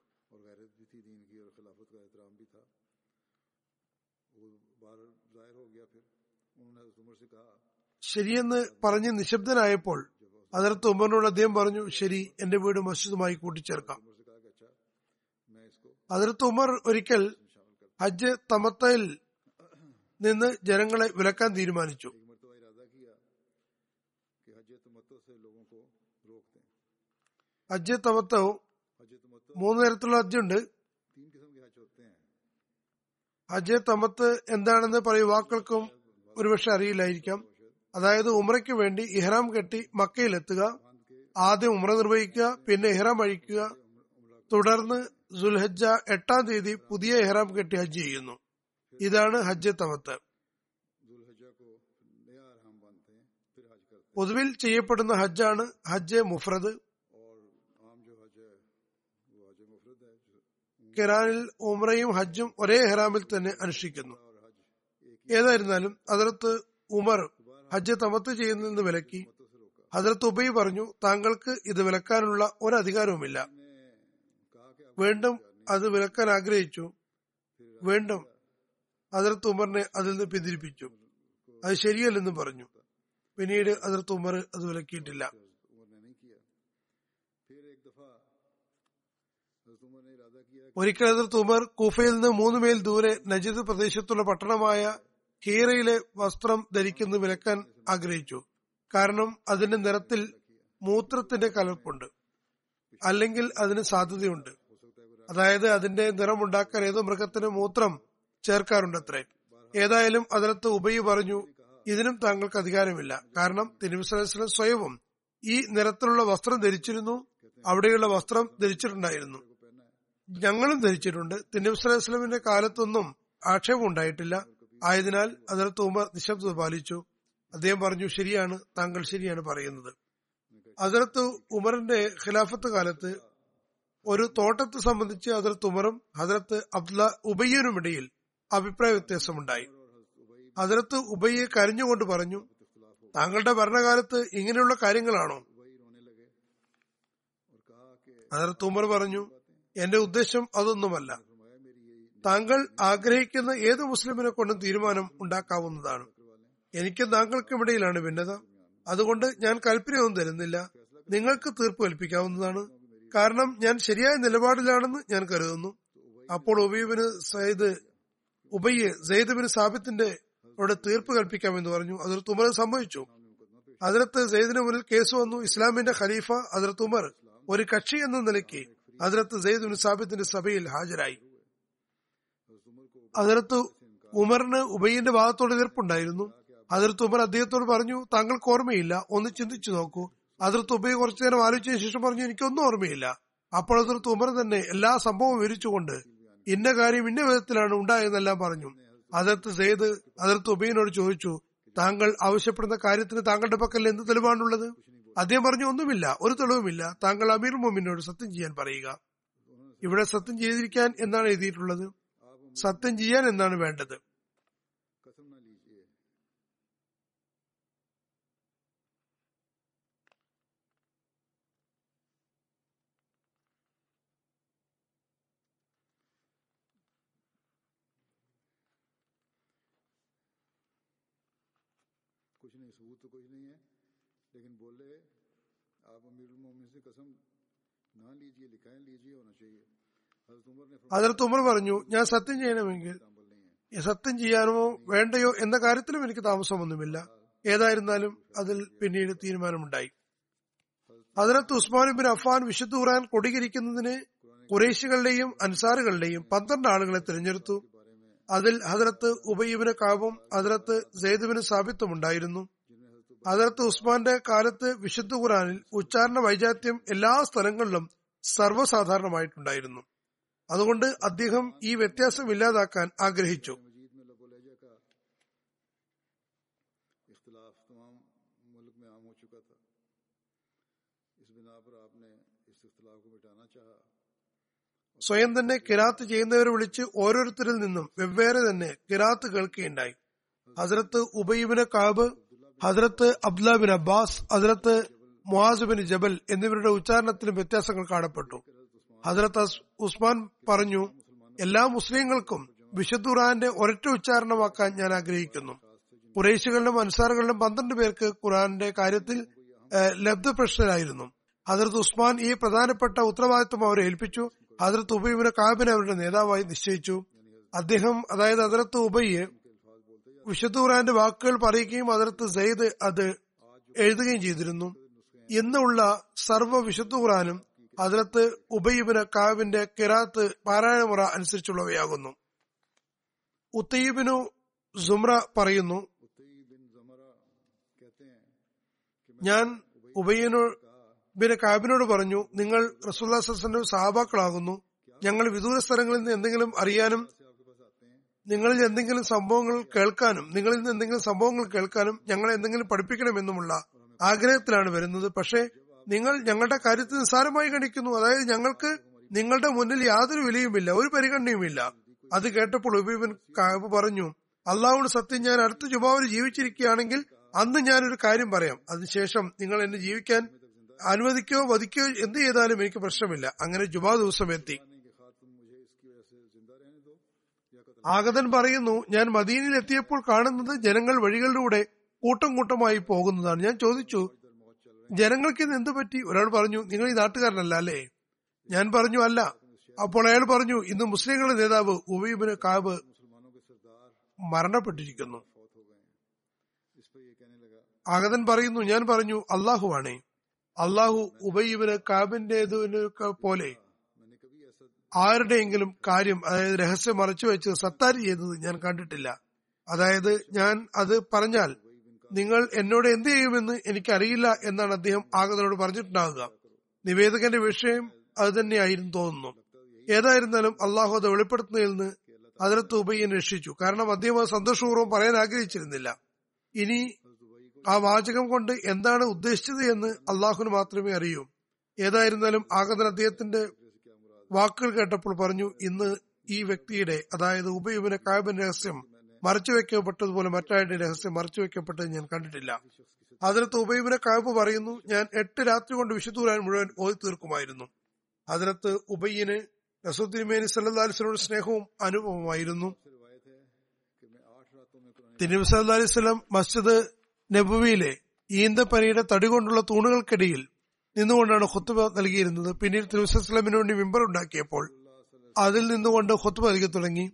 ശരിയെന്ന് പറഞ്ഞ് നിശബ്ദനായപ്പോൾ അതിർത്ത് ഉമറിനോട് അദ്ദേഹം പറഞ്ഞു ശരി എന്റെ വീട് മസ്ജിദുമായി കൂട്ടിച്ചേർക്കാം. അതിർത്ത് ഉമർ ഒരിക്കൽ ഹജ്ജ് തമത്തയിൽ നിന്ന് ജനങ്ങളെ വിലക്കാൻ തീരുമാനിച്ചു. അജ്ജ് തവത്തവും മൂന്ന് തരത്തിലുള്ള അജ്ജുണ്ട് അജയ് തമത്ത് എന്താണെന്ന് പല യുവാക്കൾക്കും ഒരുപക്ഷെ അറിയില്ലായിരിക്കാം. അതായത് ഉമ്രയ്ക്ക് വേണ്ടി ഇഹ്റാം കെട്ടി മക്കയിലെത്തുക ആദ്യം ഉമ്ര നിർവഹിക്കുക പിന്നെ ഇഹ്റാം അഴിക്കുക. തുടർന്ന് സുൽഹജ്ജ എട്ടാം തീയതി പുതിയ ഇഹ്റാം കെട്ടി ഹജ്ജ് ചെയ്യുന്നു. ഇതാണ് ഹജ്ജ് തമത്ത് പൊതുവിൽ ചെയ്യപ്പെടുന്ന ഹജ്ജാണ് ഹജ്ജ് മുഫ്രദ്. കെറാനിൽ ഉമറയും ഹജ്ജും ഒരേ ഹെറാമിൽ തന്നെ അനുഷ്ഠിക്കുന്നു. ഏതായിരുന്നാലും അതിർത്ത് ഉമർ ഹജ്ജ് തമത്ത് ചെയ്യുന്നെന്ന് വിലക്കി ഹജറത്ത് ഉബൈ പറഞ്ഞു താങ്കൾക്ക് ഇത് വിലക്കാനുള്ള ഒരു അധികാരവുമില്ല വീണ്ടും അത് വിലക്കാൻ ആഗ്രഹിച്ചു. വീണ്ടും അതിർത്ത് ഉമറിനെ അതിൽ നിന്ന് പിന്തിരിപ്പിച്ചു. അത് ശരിയല്ലെന്ന് പറഞ്ഞു. പിന്നീട് അതിർത്ത് ഉമർ അത് വിലക്കിയിട്ടില്ല. ഒരിക്കൽ ഹജറത്ത് ഉമർ കൂഫയിൽ നിന്ന് മൂന്ന് മൈൽ ദൂരെ നജിദ് പ്രദേശത്തുള്ള പട്ടണമായ കീറയിലെ വസ്ത്രം ധരിക്കുന്നത് വിലക്കാൻ ആഗ്രഹിച്ചു. കാരണം അതിന്റെ നിറത്തിൽ മൂത്രത്തിന്റെ കലർപ്പുണ്ട്. അല്ലെങ്കിൽ അതിന് സാധ്യതയുണ്ട്. അതായത് അതിന്റെ നിറമുണ്ടാക്കാൻ ഏതോ മൃഗത്തിന് മൂത്രം ചേർക്കാറുണ്ട് അത്രേ ഏതായാലും അതിനകത്ത് ഉബൈ പറഞ്ഞു ഇതിനും താങ്കൾക്ക് അധികാരമില്ല. കാരണം തിരുവിസലം സ്വയവും ഈ നിറത്തിലുള്ള വസ്ത്രം ധരിച്ചിരുന്നു അവിടെയുള്ള വസ്ത്രം ധരിച്ചിട്ടുണ്ടായിരുന്നു. ഞങ്ങളും ധരിച്ചിട്ടുണ്ട്. തിന്നബ്സ്ലാമിന്റെ കാലത്തൊന്നും ആക്ഷേപം ഉണ്ടായിട്ടില്ല. ആയതിനാൽ അതിർത്ത് ഉമർ നിശബ്ദത പാലിച്ചു. അദ്ദേഹം പറഞ്ഞു ശരിയാണ് താങ്കൾ ശരിയാണ് പറയുന്നത്. അതിർത്ത് ഉമറിന്റെ ഖിലാഫത്ത് കാലത്ത് ഒരു തോട്ടത്തെ സംബന്ധിച്ച് ഹസരത്ത് ഉമറും ഹസരത്ത് അബ്ദുല്ല ഉബയ്യനും ഇടയിൽ അഭിപ്രായ വ്യത്യാസമുണ്ടായി. ഹസരത്ത് ഉബയ്യെ കരഞ്ഞുകൊണ്ട് പറഞ്ഞു താങ്കളുടെ ഭരണകാലത്ത് ഇങ്ങനെയുള്ള കാര്യങ്ങളാണോ? ഹസരത്ത് ഉമർ പറഞ്ഞു എന്റെ ഉദ്ദേശം അതൊന്നുമല്ല. താങ്കൾ ആഗ്രഹിക്കുന്ന ഏത് മുസ്ലിമിനെ കൊണ്ടും തീരുമാനം ഉണ്ടാക്കാവുന്നതാണ്. എനിക്ക് താങ്കൾക്കുമിടയിലാണ് ഭിന്നത. അതുകൊണ്ട് ഞാൻ കൽപ്പനയൊന്നും തരുന്നില്ല. നിങ്ങൾക്ക് തീർപ്പ് കൽപ്പിക്കാവുന്നതാണ്. കാരണം ഞാൻ ശരിയായ നിലപാടിലാണെന്ന് ഞാൻ കരുതുന്നു. അപ്പോൾ ഉബയ്യബിന് സയ്യിദ് ഉബയ്യ് സയ്യിദ്ബിന് സാബിത്തിന്റെ അവിടെ തീർപ്പ് കൽപ്പിക്കാമെന്ന് പറഞ്ഞു. അതിർത്ത് ഉമർ സംഭവിച്ചു അതിലത്ത് സെയ്ദിന് മുന്നിൽ കേസ് വന്നു. ഇസ്ലാമിന്റെ ഖലീഫ അതിർത്ത് ഉമർ ഒരു കക്ഷി എന്ന നിലയ്ക്ക് അതിർത്ത് സെയ്ദ് സാബിത്തിന്റെ സഭയിൽ ഹാജരായി. അതിരത്ത് ഉമറിന് ഉബൈന്റെ ഭാഗത്തോട് എതിർപ്പുണ്ടായിരുന്നു. അതിർത്ത് ഉമർ അദ്ദേഹത്തോട് പറഞ്ഞു താങ്കൾക്ക് ഓർമ്മയില്ല ഒന്ന് ചിന്തിച്ചു നോക്കൂ. അതിർത്ത് ഉബൈ കുറച്ചു നേരം ആലോചിച്ചതിന് ശേഷം പറഞ്ഞു എനിക്കൊന്നും ഓർമ്മയില്ല. അപ്പോൾ അതിർത്ത് ഉമർ തന്നെ എല്ലാ സംഭവവും വിവരിച്ചുകൊണ്ട് ഇന്ന കാര്യം ഇന്ന വിധത്തിലാണ് ഉണ്ടായതെന്നെല്ലാം പറഞ്ഞു. അതിർത്ത് സെയ്ദ് അതിർത്ത് ഉബൈനോട് ചോദിച്ചു താങ്കൾ ആവശ്യപ്പെടുന്ന കാര്യത്തിന് താങ്കളുടെ പക്കൽ എന്ത് തെളിവാണുള്ളത്? അദ്ദേഹം പറഞ്ഞു ഒന്നുമില്ല ഒരു തെളിവുമില്ല താങ്കൾ അമീർ മോമിനോട് സത്യം ചെയ്യാൻ പറയുക ഇവിടെ സത്യം ചെയ്തിരിക്കാൻ എന്നാണ് എഴുതിയിട്ടുള്ളത് സത്യം ചെയ്യാൻ എന്നാണ് വേണ്ടത് कसम न लीजिए कुछ नहीं सबूत तो कुछ नहीं है لیکن بولے അതിർത്ത് ഉമർ പറഞ്ഞു ഞാൻ സത്യം ചെയ്യണമെങ്കിൽ സത്യം ചെയ്യാനോ വേണ്ടയോ എന്ന കാര്യത്തിലും എനിക്ക് താമസമൊന്നുമില്ല. ഏതായിരുന്നാലും അതിൽ പിന്നീട് തീരുമാനമുണ്ടായി. അതിനകത്ത് ഉസ്മാൻ ബിൻ അഫാൻ വിശുദ്ധ ഖുറാൻ കൊടികരിക്കുന്നതിന് കുറേശികളുടെയും അൻസാറുകളുടെയും പന്ത്രണ്ട് ആളുകളെ തിരഞ്ഞെടുത്തു. അതിൽ ഹദരത്ത് ഉബയ്യബിന് കാവും ഹദരത്ത് സെയ്ദുബിന് സാബിത്തും ഉണ്ടായിരുന്നു. അതിർത്ത് ഉസ്മാന്റെ കാലത്ത് വിശുദ്ധ ഖുറാനിൽ ഉച്ചാരണ വൈജാത്യം എല്ലാ സ്ഥലങ്ങളിലും സർവസാധാരണമായിട്ടുണ്ടായിരുന്നു. അതുകൊണ്ട് അദ്ദേഹം ഈ വ്യത്യാസം ഇല്ലാതാക്കാൻ ആഗ്രഹിച്ചു. സ്വയം തന്നെ കിരാത്ത് ചെയ്യുന്നവരെ വിളിച്ച് ഓരോരുത്തരിൽ നിന്നും വെവ്വേറെ തന്നെ കിരാത്ത് കേൾക്കുകയുണ്ടായി ഹസരത്ത് ഉബൈബിന് കാബ് ഹസ്രത്ത് അബ്ദുല ബിൻ അബ്ബാസ് ഹസ്രത്ത് മുഹാസ് ബിൻ ജബൽ എന്നിവരുടെ ഉച്ചാരണത്തിലും വ്യത്യാസങ്ങൾ കാണപ്പെട്ടു. ഹസ്രത്ത് ഉസ്മാൻ പറഞ്ഞു എല്ലാ മുസ്ലിങ്ങൾക്കും വിശുദ്ധ ഖുറാന്റെ ഒരൊറ്റ ഉച്ചാരണമാക്കാൻ ഞാൻ ആഗ്രഹിക്കുന്നു. കുറേശികളിലും അൻസാറുകളിലും പന്ത്രണ്ട് പേർക്ക് ഖുറാന്റെ കാര്യത്തിൽ ലബ്ധ ലബ്ധപ്രശ്നരായിരുന്നു. ഹജറത്ത് ഉസ്മാൻ ഈ പ്രധാനപ്പെട്ട ഉത്തരവാദിത്വം അവരെ ഏൽപ്പിച്ചു. ഹജറത്ത് ഉബൈബിനെ കാബിനെ അവരുടെ നേതാവായി നിശ്ചയിച്ചു. അദ്ദേഹം അതായത് ഹജറത്ത് ഉബയ്യ് വിശുദ്ധ ഖുറാന്റെ വാക്കുകൾ പറയുകയും അതിർത്ത് സെയ്ദ് അത് എഴുതുകയും ചെയ്തിരുന്നു. ഇന്നുള്ള സർവ വിശുദ്ധ ഖുറാനും അതിർത്ത് ഉബൈബിന് കാവിന്റെ കിറാത്ത് പാരായണമുറ അനുസരിച്ചുള്ളവയാകുന്നു. ഉത്തയ്യബിനു സുമ്ര പറയുന്നു ഞാൻ ഉബയ്യനോ ബിന് കാബിനോട് പറഞ്ഞു നിങ്ങൾ റസൂല്ലാസ്ലം സഹാബാക്കളാകുന്നു ഞങ്ങൾ വിദൂര സ്ഥലങ്ങളിൽ നിന്ന് എന്തെങ്കിലും അറിയാനും നിങ്ങളിൽ എന്തെങ്കിലും സംഭവങ്ങൾ കേൾക്കാനും നിങ്ങളിൽ നിന്ന് എന്തെങ്കിലും സംഭവങ്ങൾ കേൾക്കാനും ഞങ്ങളെ എന്തെങ്കിലും പഠിപ്പിക്കണമെന്നുമുള്ള ആഗ്രഹത്തിലാണ് വരുന്നത്. പക്ഷേ നിങ്ങൾ ഞങ്ങളുടെ കാര്യത്തിൽ നിസ്സാരമായി ഗണിക്കുന്നു അതായത് ഞങ്ങൾക്ക് നിങ്ങളുടെ മുന്നിൽ യാതൊരു വിലയുമില്ല ഒരു പരിഗണനയുമില്ല. അത് കേട്ടപ്പോൾ ഉബൈബിൻ കാബ് പറഞ്ഞു അള്ളാഹുവിന് സത്യം ഞാൻ അടുത്ത ജുമാവിന് ജീവിച്ചിരിക്കുകയാണെങ്കിൽ അന്ന് ഞാനൊരു കാര്യം പറയാം. അതിനുശേഷം നിങ്ങൾ എന്നെ ജീവിക്കാൻ അനുവദിക്കോ വധിക്കോ എന്ത് ചെയ്താലും എനിക്ക് പ്രശ്നമില്ല. അങ്ങനെ ജുബാ ദിവസം എത്തി. ആഗതൻ പറയുന്നു ഞാൻ മദീനയിൽ എത്തിയപ്പോൾ കാണുന്നത് ജനങ്ങൾ വഴികളിലൂടെ കൂട്ടം കൂട്ടമായി പോകുന്നതാണ്. ഞാൻ ചോദിച്ചു ജനങ്ങൾക്ക് ഇന്ന് എന്തു പറ്റി? ഒരാൾ പറഞ്ഞു നിങ്ങൾ ഈ നാട്ടുകാരനല്ല അല്ലേ? ഞാൻ പറഞ്ഞു അല്ല. അപ്പോൾ അയാൾ പറഞ്ഞു ഇന്ന് മുസ്ലിങ്ങളുടെ നേതാവ് ഉബൈബിന് കാബ് മരണപ്പെട്ടിരിക്കുന്നു. ആഗതൻ പറയുന്നു ഞാൻ പറഞ്ഞു അള്ളാഹുവാണേ അള്ളാഹു ഉബൈബിന് കാബിന്റേതിനെ പോലെ ആരുടെയെങ്കിലും കാര്യം അതായത് രഹസ്യം മറച്ചു വെച്ച് സത്താരി ചെയ്തത് ഞാൻ കണ്ടിട്ടില്ല. അതായത് ഞാൻ അത് പറഞ്ഞാൽ നിങ്ങൾ എന്നോട് എന്ത് ചെയ്യുമെന്ന് എനിക്കറിയില്ല എന്നാണ് അദ്ദേഹം ആഗതനോട് പറഞ്ഞിട്ടുണ്ടാകുക നിവേദകന്റെ വിഷയം അത് തന്നെയായിരുന്നു തോന്നുന്നു. ഏതായിരുന്നാലും അള്ളാഹു അത് വെളിപ്പെടുത്തുന്നതിൽ നിന്ന് അതിലത്ത് ഉബയ്യൻ രക്ഷിച്ചു. കാരണം അദ്ദേഹം അത് സന്തോഷപൂർവം പറയാൻ ആഗ്രഹിച്ചിരുന്നില്ല. ഇനി ആ വാചകം കൊണ്ട് എന്താണ് ഉദ്ദേശിച്ചത് എന്ന് അള്ളാഹുന് മാത്രമേ അറിയൂ. ഏതായിരുന്നാലും ആഗതൻ അദ്ദേഹത്തിന്റെ വാക്കുകൾ കേട്ടപ്പോൾ പറഞ്ഞു ഇന്ന് ഈ വ്യക്തിയുടെ അതായത് ഉപയുവിനെ കാബിൻ രഹസ്യം മറച്ചുവെക്കപ്പെട്ടതുപോലെ മറ്റാരുടെ രഹസ്യം മറച്ചുവെക്കപ്പെട്ടത് ഞാൻ കണ്ടിട്ടില്ല. അതിനകത്ത് ഉബൈബിനെ കാബ് പറയുന്നു ഞാൻ എട്ട് രാത്രി കൊണ്ട് വിശുദ്ധൂരാൻ മുഴുവൻ ഓതി തീർക്കുമായിരുന്നു അതിനകത്ത് ഉബയ്യന് റസൂദ്ദീമേനി സല്ലാസ്ലോട് സ്നേഹവും അനുഭവമായിരുന്നു തിരുനബി സല്ലാ മസ്ജിദ് നബുവിയിലെ ഈന്തപ്പനിയുടെ തടി കൊണ്ടുള്ള തൂണുകൾക്കിടയിൽ നിന്നുകൊണ്ടാണ് ഹുത്തുബ നൽകിയിരുന്നത്. പിന്നീട് തിരുവസ്ലമിന് വേണ്ടി മെമ്പർ ഉണ്ടാക്കിയപ്പോൾ അതിൽ നിന്നുകൊണ്ട് ഹുത്തുബ നൽകി തുടങ്ങി.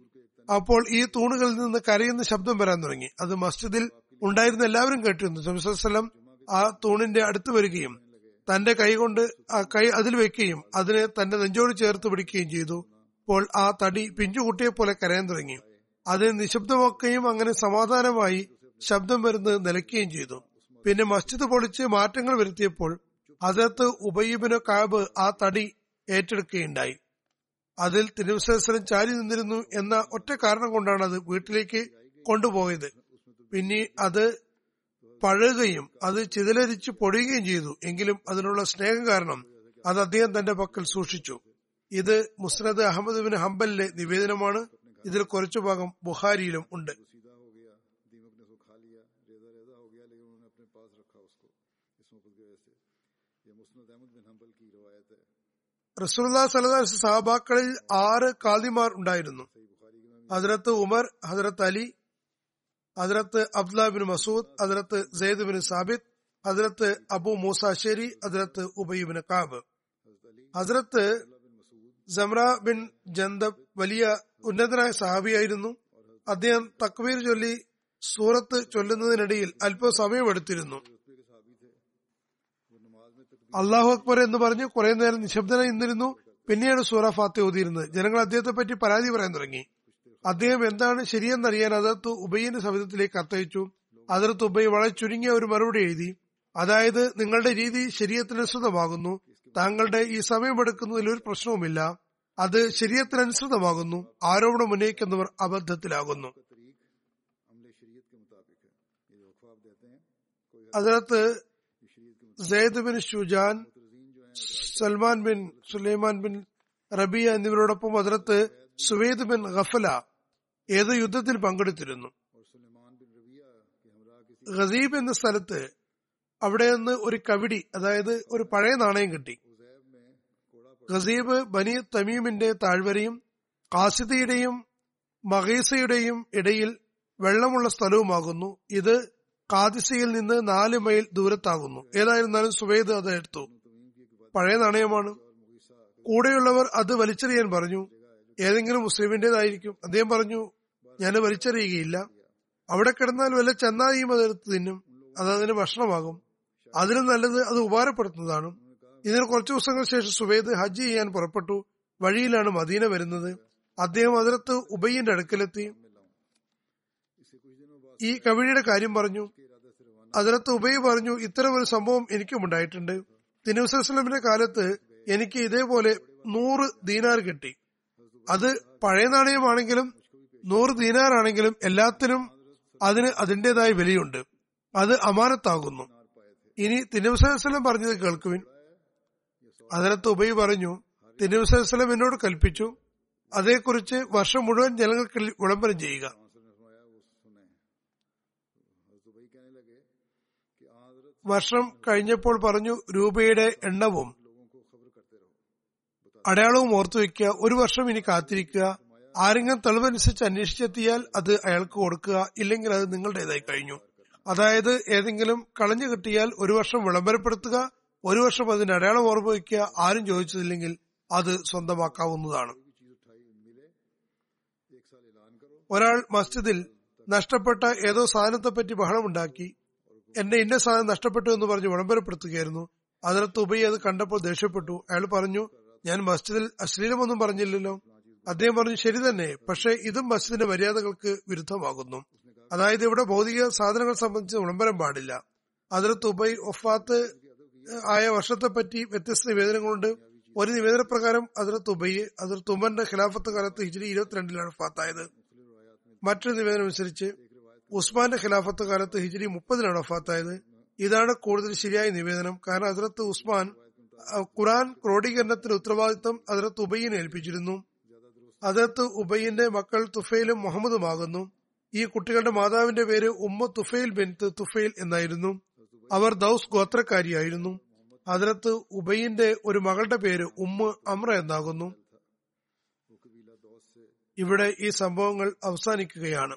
അപ്പോൾ ഈ തൂണുകളിൽ നിന്ന് കരയുന്ന ശബ്ദം വരാൻ തുടങ്ങി. അത് മസ്ജിദിൽ ഉണ്ടായിരുന്ന എല്ലാവരും കേട്ടിരുന്നു തിരുവസ്ലം ആ തൂണിന്റെ അടുത്ത് വരികയും തന്റെ കൈ കൊണ്ട് ആ കൈ അതിൽ വെക്കുകയും അതിനെ തന്റെ നെഞ്ചോട് ചേർത്ത് പിടിക്കുകയും ചെയ്തു. അപ്പോൾ ആ തടി പിഞ്ചുകുട്ടിയെ പോലെ കരയാൻ തുടങ്ങി. അത് നിശബ്ദമാക്കുകയും അങ്ങനെ സമാധാനമായി ശബ്ദം വരുന്നത് നിലയ്ക്കുകയും ചെയ്തു. പിന്നെ മസ്ജിദ് പൊളിച്ച് മാറ്റങ്ങൾ വരുത്തിയപ്പോൾ അതിനകത്ത് ഉബയ്യബിന് കാബ് ആ തടി ഏറ്റെടുക്കുകയുണ്ടായി. അതിൽ തിരുവസരം ചാരി നിന്നിരുന്നു എന്ന ഒറ്റ കാരണം കൊണ്ടാണ് അത് വീട്ടിലേക്ക് കൊണ്ടുപോയത്. പിന്നെ അത് പഴകുകയും അത് ചിതലരിച്ച് പൊടിയുകയും ചെയ്തു. എങ്കിലും അതിനുള്ള സ്നേഹം കാരണം അത് അദ്ദേഹം തന്റെ പക്കൽ സൂക്ഷിച്ചു. ഇത് മുസ്നദ് അഹമ്മദ് ബിൻ ഹംബലിലെ നിവേദനമാണ്. ഇതിൽ കുറച്ചു ഭാഗം ബുഹാരിയിലും ഉണ്ട്. റസൂല്ലാ സലഹ് സഹാബാക്കളിൽ ആറ് കാദിമാർ ഉണ്ടായിരുന്നു. ഹജറത്ത് ഉമർ ഹജറത്ത് അലി ഹജറത്ത് അബ്ദുല്ല ബിൻ മസൂദ് ഹജറത്ത് സെയ്ദ് ബിൻ സാബിദ് ഹജറത്ത് അബു മൂസാശേരി ഹജറത്ത് ഉബൈബിൻ കാബ്. ഹജറത്ത് ജംറ ബിൻ ജന്തബ് വലിയ ഉന്നതനായ സഹാബിയായിരുന്നു. അദ്ദേഹം തക്വീർ ചൊല്ലി സൂറത്ത് ചൊല്ലുന്നതിനിടയിൽ അല്പം സമയമെടുത്തിരുന്നു അള്ളാഹു അക്ബർ എന്ന് പറഞ്ഞ് കുറെ നേരം നിശബ്ദനായി നിന്നിരുന്നു. പിന്നെയാണ് സൂറ ഫാത്തി ഓതിയിരുന്നത്. ജനങ്ങൾ അദ്ദേഹത്തെ പറ്റി പരാതി പറയാൻ തുടങ്ങി. അദ്ദേഹം എന്താണ് ശരിയെന്നറിയാൻ അതിർത്ത് ഉബൈന്റെ സവിധത്തിലേക്ക് കത്തയച്ചു. അതിർത്ത് ഉബൈ വളരെ ചുരുങ്ങിയ ഒരു മറുപടി എഴുതി. അതായത് നിങ്ങളുടെ രീതി ശരീരത്തിനനുസൃതമാകുന്നു. താങ്കളുടെ ഈ സമയമെടുക്കുന്നതിൽ ഒരു പ്രശ്നവുമില്ല. അത് ശരീരത്തിനനുസൃതമാകുന്നു. ആരോപണം ഉന്നയിക്കുന്നവർ അബദ്ധത്തിലാകുന്നു. അതിനകത്ത് Zaid bin Shujan Salman bin Sulaiman bin Rabia എന്നിവരോടൊപ്പം അതിർത്ത് സുവേദ് ബിൻ ഗഫല ഏത് യുദ്ധത്തിൽ പങ്കെടുത്തിരുന്നു? ഖസീബ് എന്ന സ്ഥലത്ത് അവിടെ നിന്ന് ഒരു കവിടി അതായത് ഒരു പഴയ നാണയം കിട്ടി. ഖസീബ് ബനി തമീമിന്റെ താഴ്വരയും കാസിദയുടെയും മഹീസയുടെയും ഇടയിൽ വെള്ളമുള്ള സ്ഥലവുമാകുന്നു. ഇത് കാദിസയിൽ നിന്ന് നാല് മൈൽ ദൂരത്താകുന്നു. ഏതായിരുന്നാലും സുവേദ് അത് എടുത്തു. പഴയ നാണയമാണ്. കൂടെയുള്ളവർ അത് വലിച്ചെറിയാൻ പറഞ്ഞു. ഏതെങ്കിലും മുസ്ലിമിന്റേതായിരിക്കും. അദ്ദേഹം പറഞ്ഞു ഞാൻ വലിച്ചെറിയുകയില്ല. അവിടെ കിടന്നാൽ വല്ല ചെന്നായിയും അതെടുത്ത് തിന്നും. അത് അതിന് ഭക്ഷണമാകും. അതിലും നല്ലത് അത് ഉപകാരപ്പെടുത്തുന്നതാണ്. ഇതിന് കുറച്ചു ദിവസങ്ങൾക്ക് ശേഷം സുവേദ് ഹജ്ജ് ചെയ്യാൻ പുറപ്പെട്ടു. വഴിയിലാണ് മദീന വരുന്നത്. അദ്ദേഹം അതിലത്ത് ഉബയ്യന്റെ അടുക്കലെത്തി. ഈ കവിഴിയുടെ കാര്യം പറഞ്ഞു. അതിലത്ത് ഉബൈ പറഞ്ഞു ഇത്തരം ഒരു സംഭവം എനിക്കും ഉണ്ടായിട്ടുണ്ട്. തിനുസലമിന്റെ കാലത്ത് എനിക്ക് ഇതേപോലെ നൂറ് ദീനാർ കിട്ടി. അത് പഴയ നാണയമാണെങ്കിലും നൂറ് ദീനാർ ആണെങ്കിലും എല്ലാത്തിനും അതിന് അതിന്റേതായ വിലയുണ്ട്. അത് അമാനത്താകുന്നു. ഇനി തിരുവസ്ലം പറഞ്ഞത് കേൾക്കുവിൻ. അതിനകത്ത് ഉബൈ പറഞ്ഞു തിരുവസ്ലം എന്നോട് കൽപ്പിച്ചു. അതേക്കുറിച്ച് വർഷം മുഴുവൻ ജനങ്ങൾക്ക് വിളംബരം ചെയ്യുക. വർഷം കഴിഞ്ഞപ്പോൾ പറഞ്ഞു രൂപയുടെ എണ്ണവും അടയാളവും ഓർത്തു വയ്ക്കുക. ഒരു വർഷം ഇനി കാത്തിരിക്കുക. ആരെങ്കിലും തെളിവനുസരിച്ച് അന്വേഷിച്ചെത്തിയാൽ അത് അയാൾക്ക് കൊടുക്കുക. ഇല്ലെങ്കിൽ അത് നിങ്ങളുടേതായി കഴിഞ്ഞു. അതായത് ഏതെങ്കിലും കളഞ്ഞു കിട്ടിയാൽ ഒരു വർഷം വിളംബരപ്പെടുത്തുക. ഒരു വർഷം അതിന്റെ അടയാളം ഓർമ്മ വയ്ക്കുക. ആരും ചോദിച്ചതില്ലെങ്കിൽ അത് സ്വന്തമാക്കാവുന്നതാണ്. ഒരാൾ മസ്ജിദിൽ നഷ്ടപ്പെട്ട ഏതോ സാധനത്തെപ്പറ്റി ബഹളമുണ്ടാക്കി എന്റെ ഇന്ന സാധനം നഷ്ടപ്പെട്ടു എന്ന് പറഞ്ഞ് വിളംബരപ്പെടുത്തുകയായിരുന്നു. അതിലത്ത് ഉബൈ അത് കണ്ടപ്പോൾ ദേഷ്യപ്പെട്ടു. അയാൾ പറഞ്ഞു ഞാൻ മസ്ജിദിൽ അശ്ലീലമൊന്നും പറഞ്ഞില്ലല്ലോ. അദ്ദേഹം പറഞ്ഞു ശരി തന്നെ പക്ഷേ ഇതും മസ്ജിദിന്റെ മര്യാദകൾക്ക് വിരുദ്ധമാകുന്നു. അതായത് ഇവിടെ ഭൗതിക സാധനങ്ങൾ സംബന്ധിച്ച് വിളംബരം പാടില്ല. അതിലത്ത് ഉബൈ ഒഫാത്ത് ആയ വർഷത്തെ പറ്റി വ്യത്യസ്ത നിവേദനങ്ങളുണ്ട്. ഒരു നിവേദന പ്രകാരം അതിലത്ത് ഉബൈ അതിലത്ത് ഉമറിന്റെ ഖിലാഫത്ത് കാലത്ത് ഹിജ്രി ഇരുപത്തിരണ്ടിലാണ് ഫാത്തായത് മറ്റൊരു നിവേദനം അനുസരിച്ച് ഉസ്മാന്റെ ഖിലാഫത്ത് കാലത്ത് ഹിജിരി മുപ്പതിനാണ് വഫാത്തായത്. ഇതാണ് കൂടുതൽ ശരിയായ നിവേദനം. കാരണം അതിർത്ത് ഉസ്മാൻ ഖുറാൻ ക്രോഡീകരണത്തിന് ഉത്തരവാദിത്തം അതിർത്ത് ഉബയ്യനെ ഏൽപ്പിച്ചിരുന്നു. അതിർത്ത് ഉബയ്യന്റെ മക്കൾ തുഫയിലും മുഹമ്മദുമാകുന്നു ഈ കുട്ടികളുടെ മാതാവിന്റെ പേര് ഉമ്മ തുഫയിൽ ബെൻത്ത് തുഫയിൽ എന്നായിരുന്നു. അവർ ദൌസ് ഗോത്രക്കാരിയായിരുന്നു. അതിർത്ത് ഉബൈന്റെ ഒരു മകളുടെ പേര് ഉമ്മ അമ്ര എന്നാകുന്നു. ഇവിടെ ഈ സംഭവങ്ങൾ അവസാനിക്കുകയാണ്.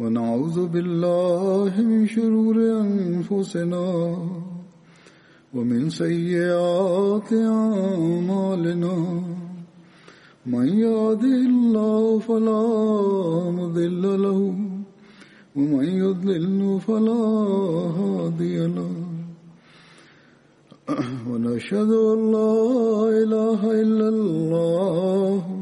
ونعوذ بالله من شرور أنفسنا ومن سيئات أعمالنا. من يهده الله فلا مضل له ومن يضلل فلا هادي له. ونشهد أن لا إله إلا الله.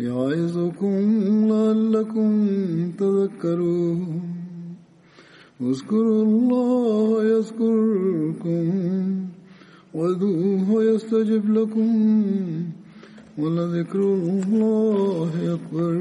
يعظكم لعلكم تذكرون. اذكروا الله يذكركم وادعوه يستجب لكم ولذكر الله أكبر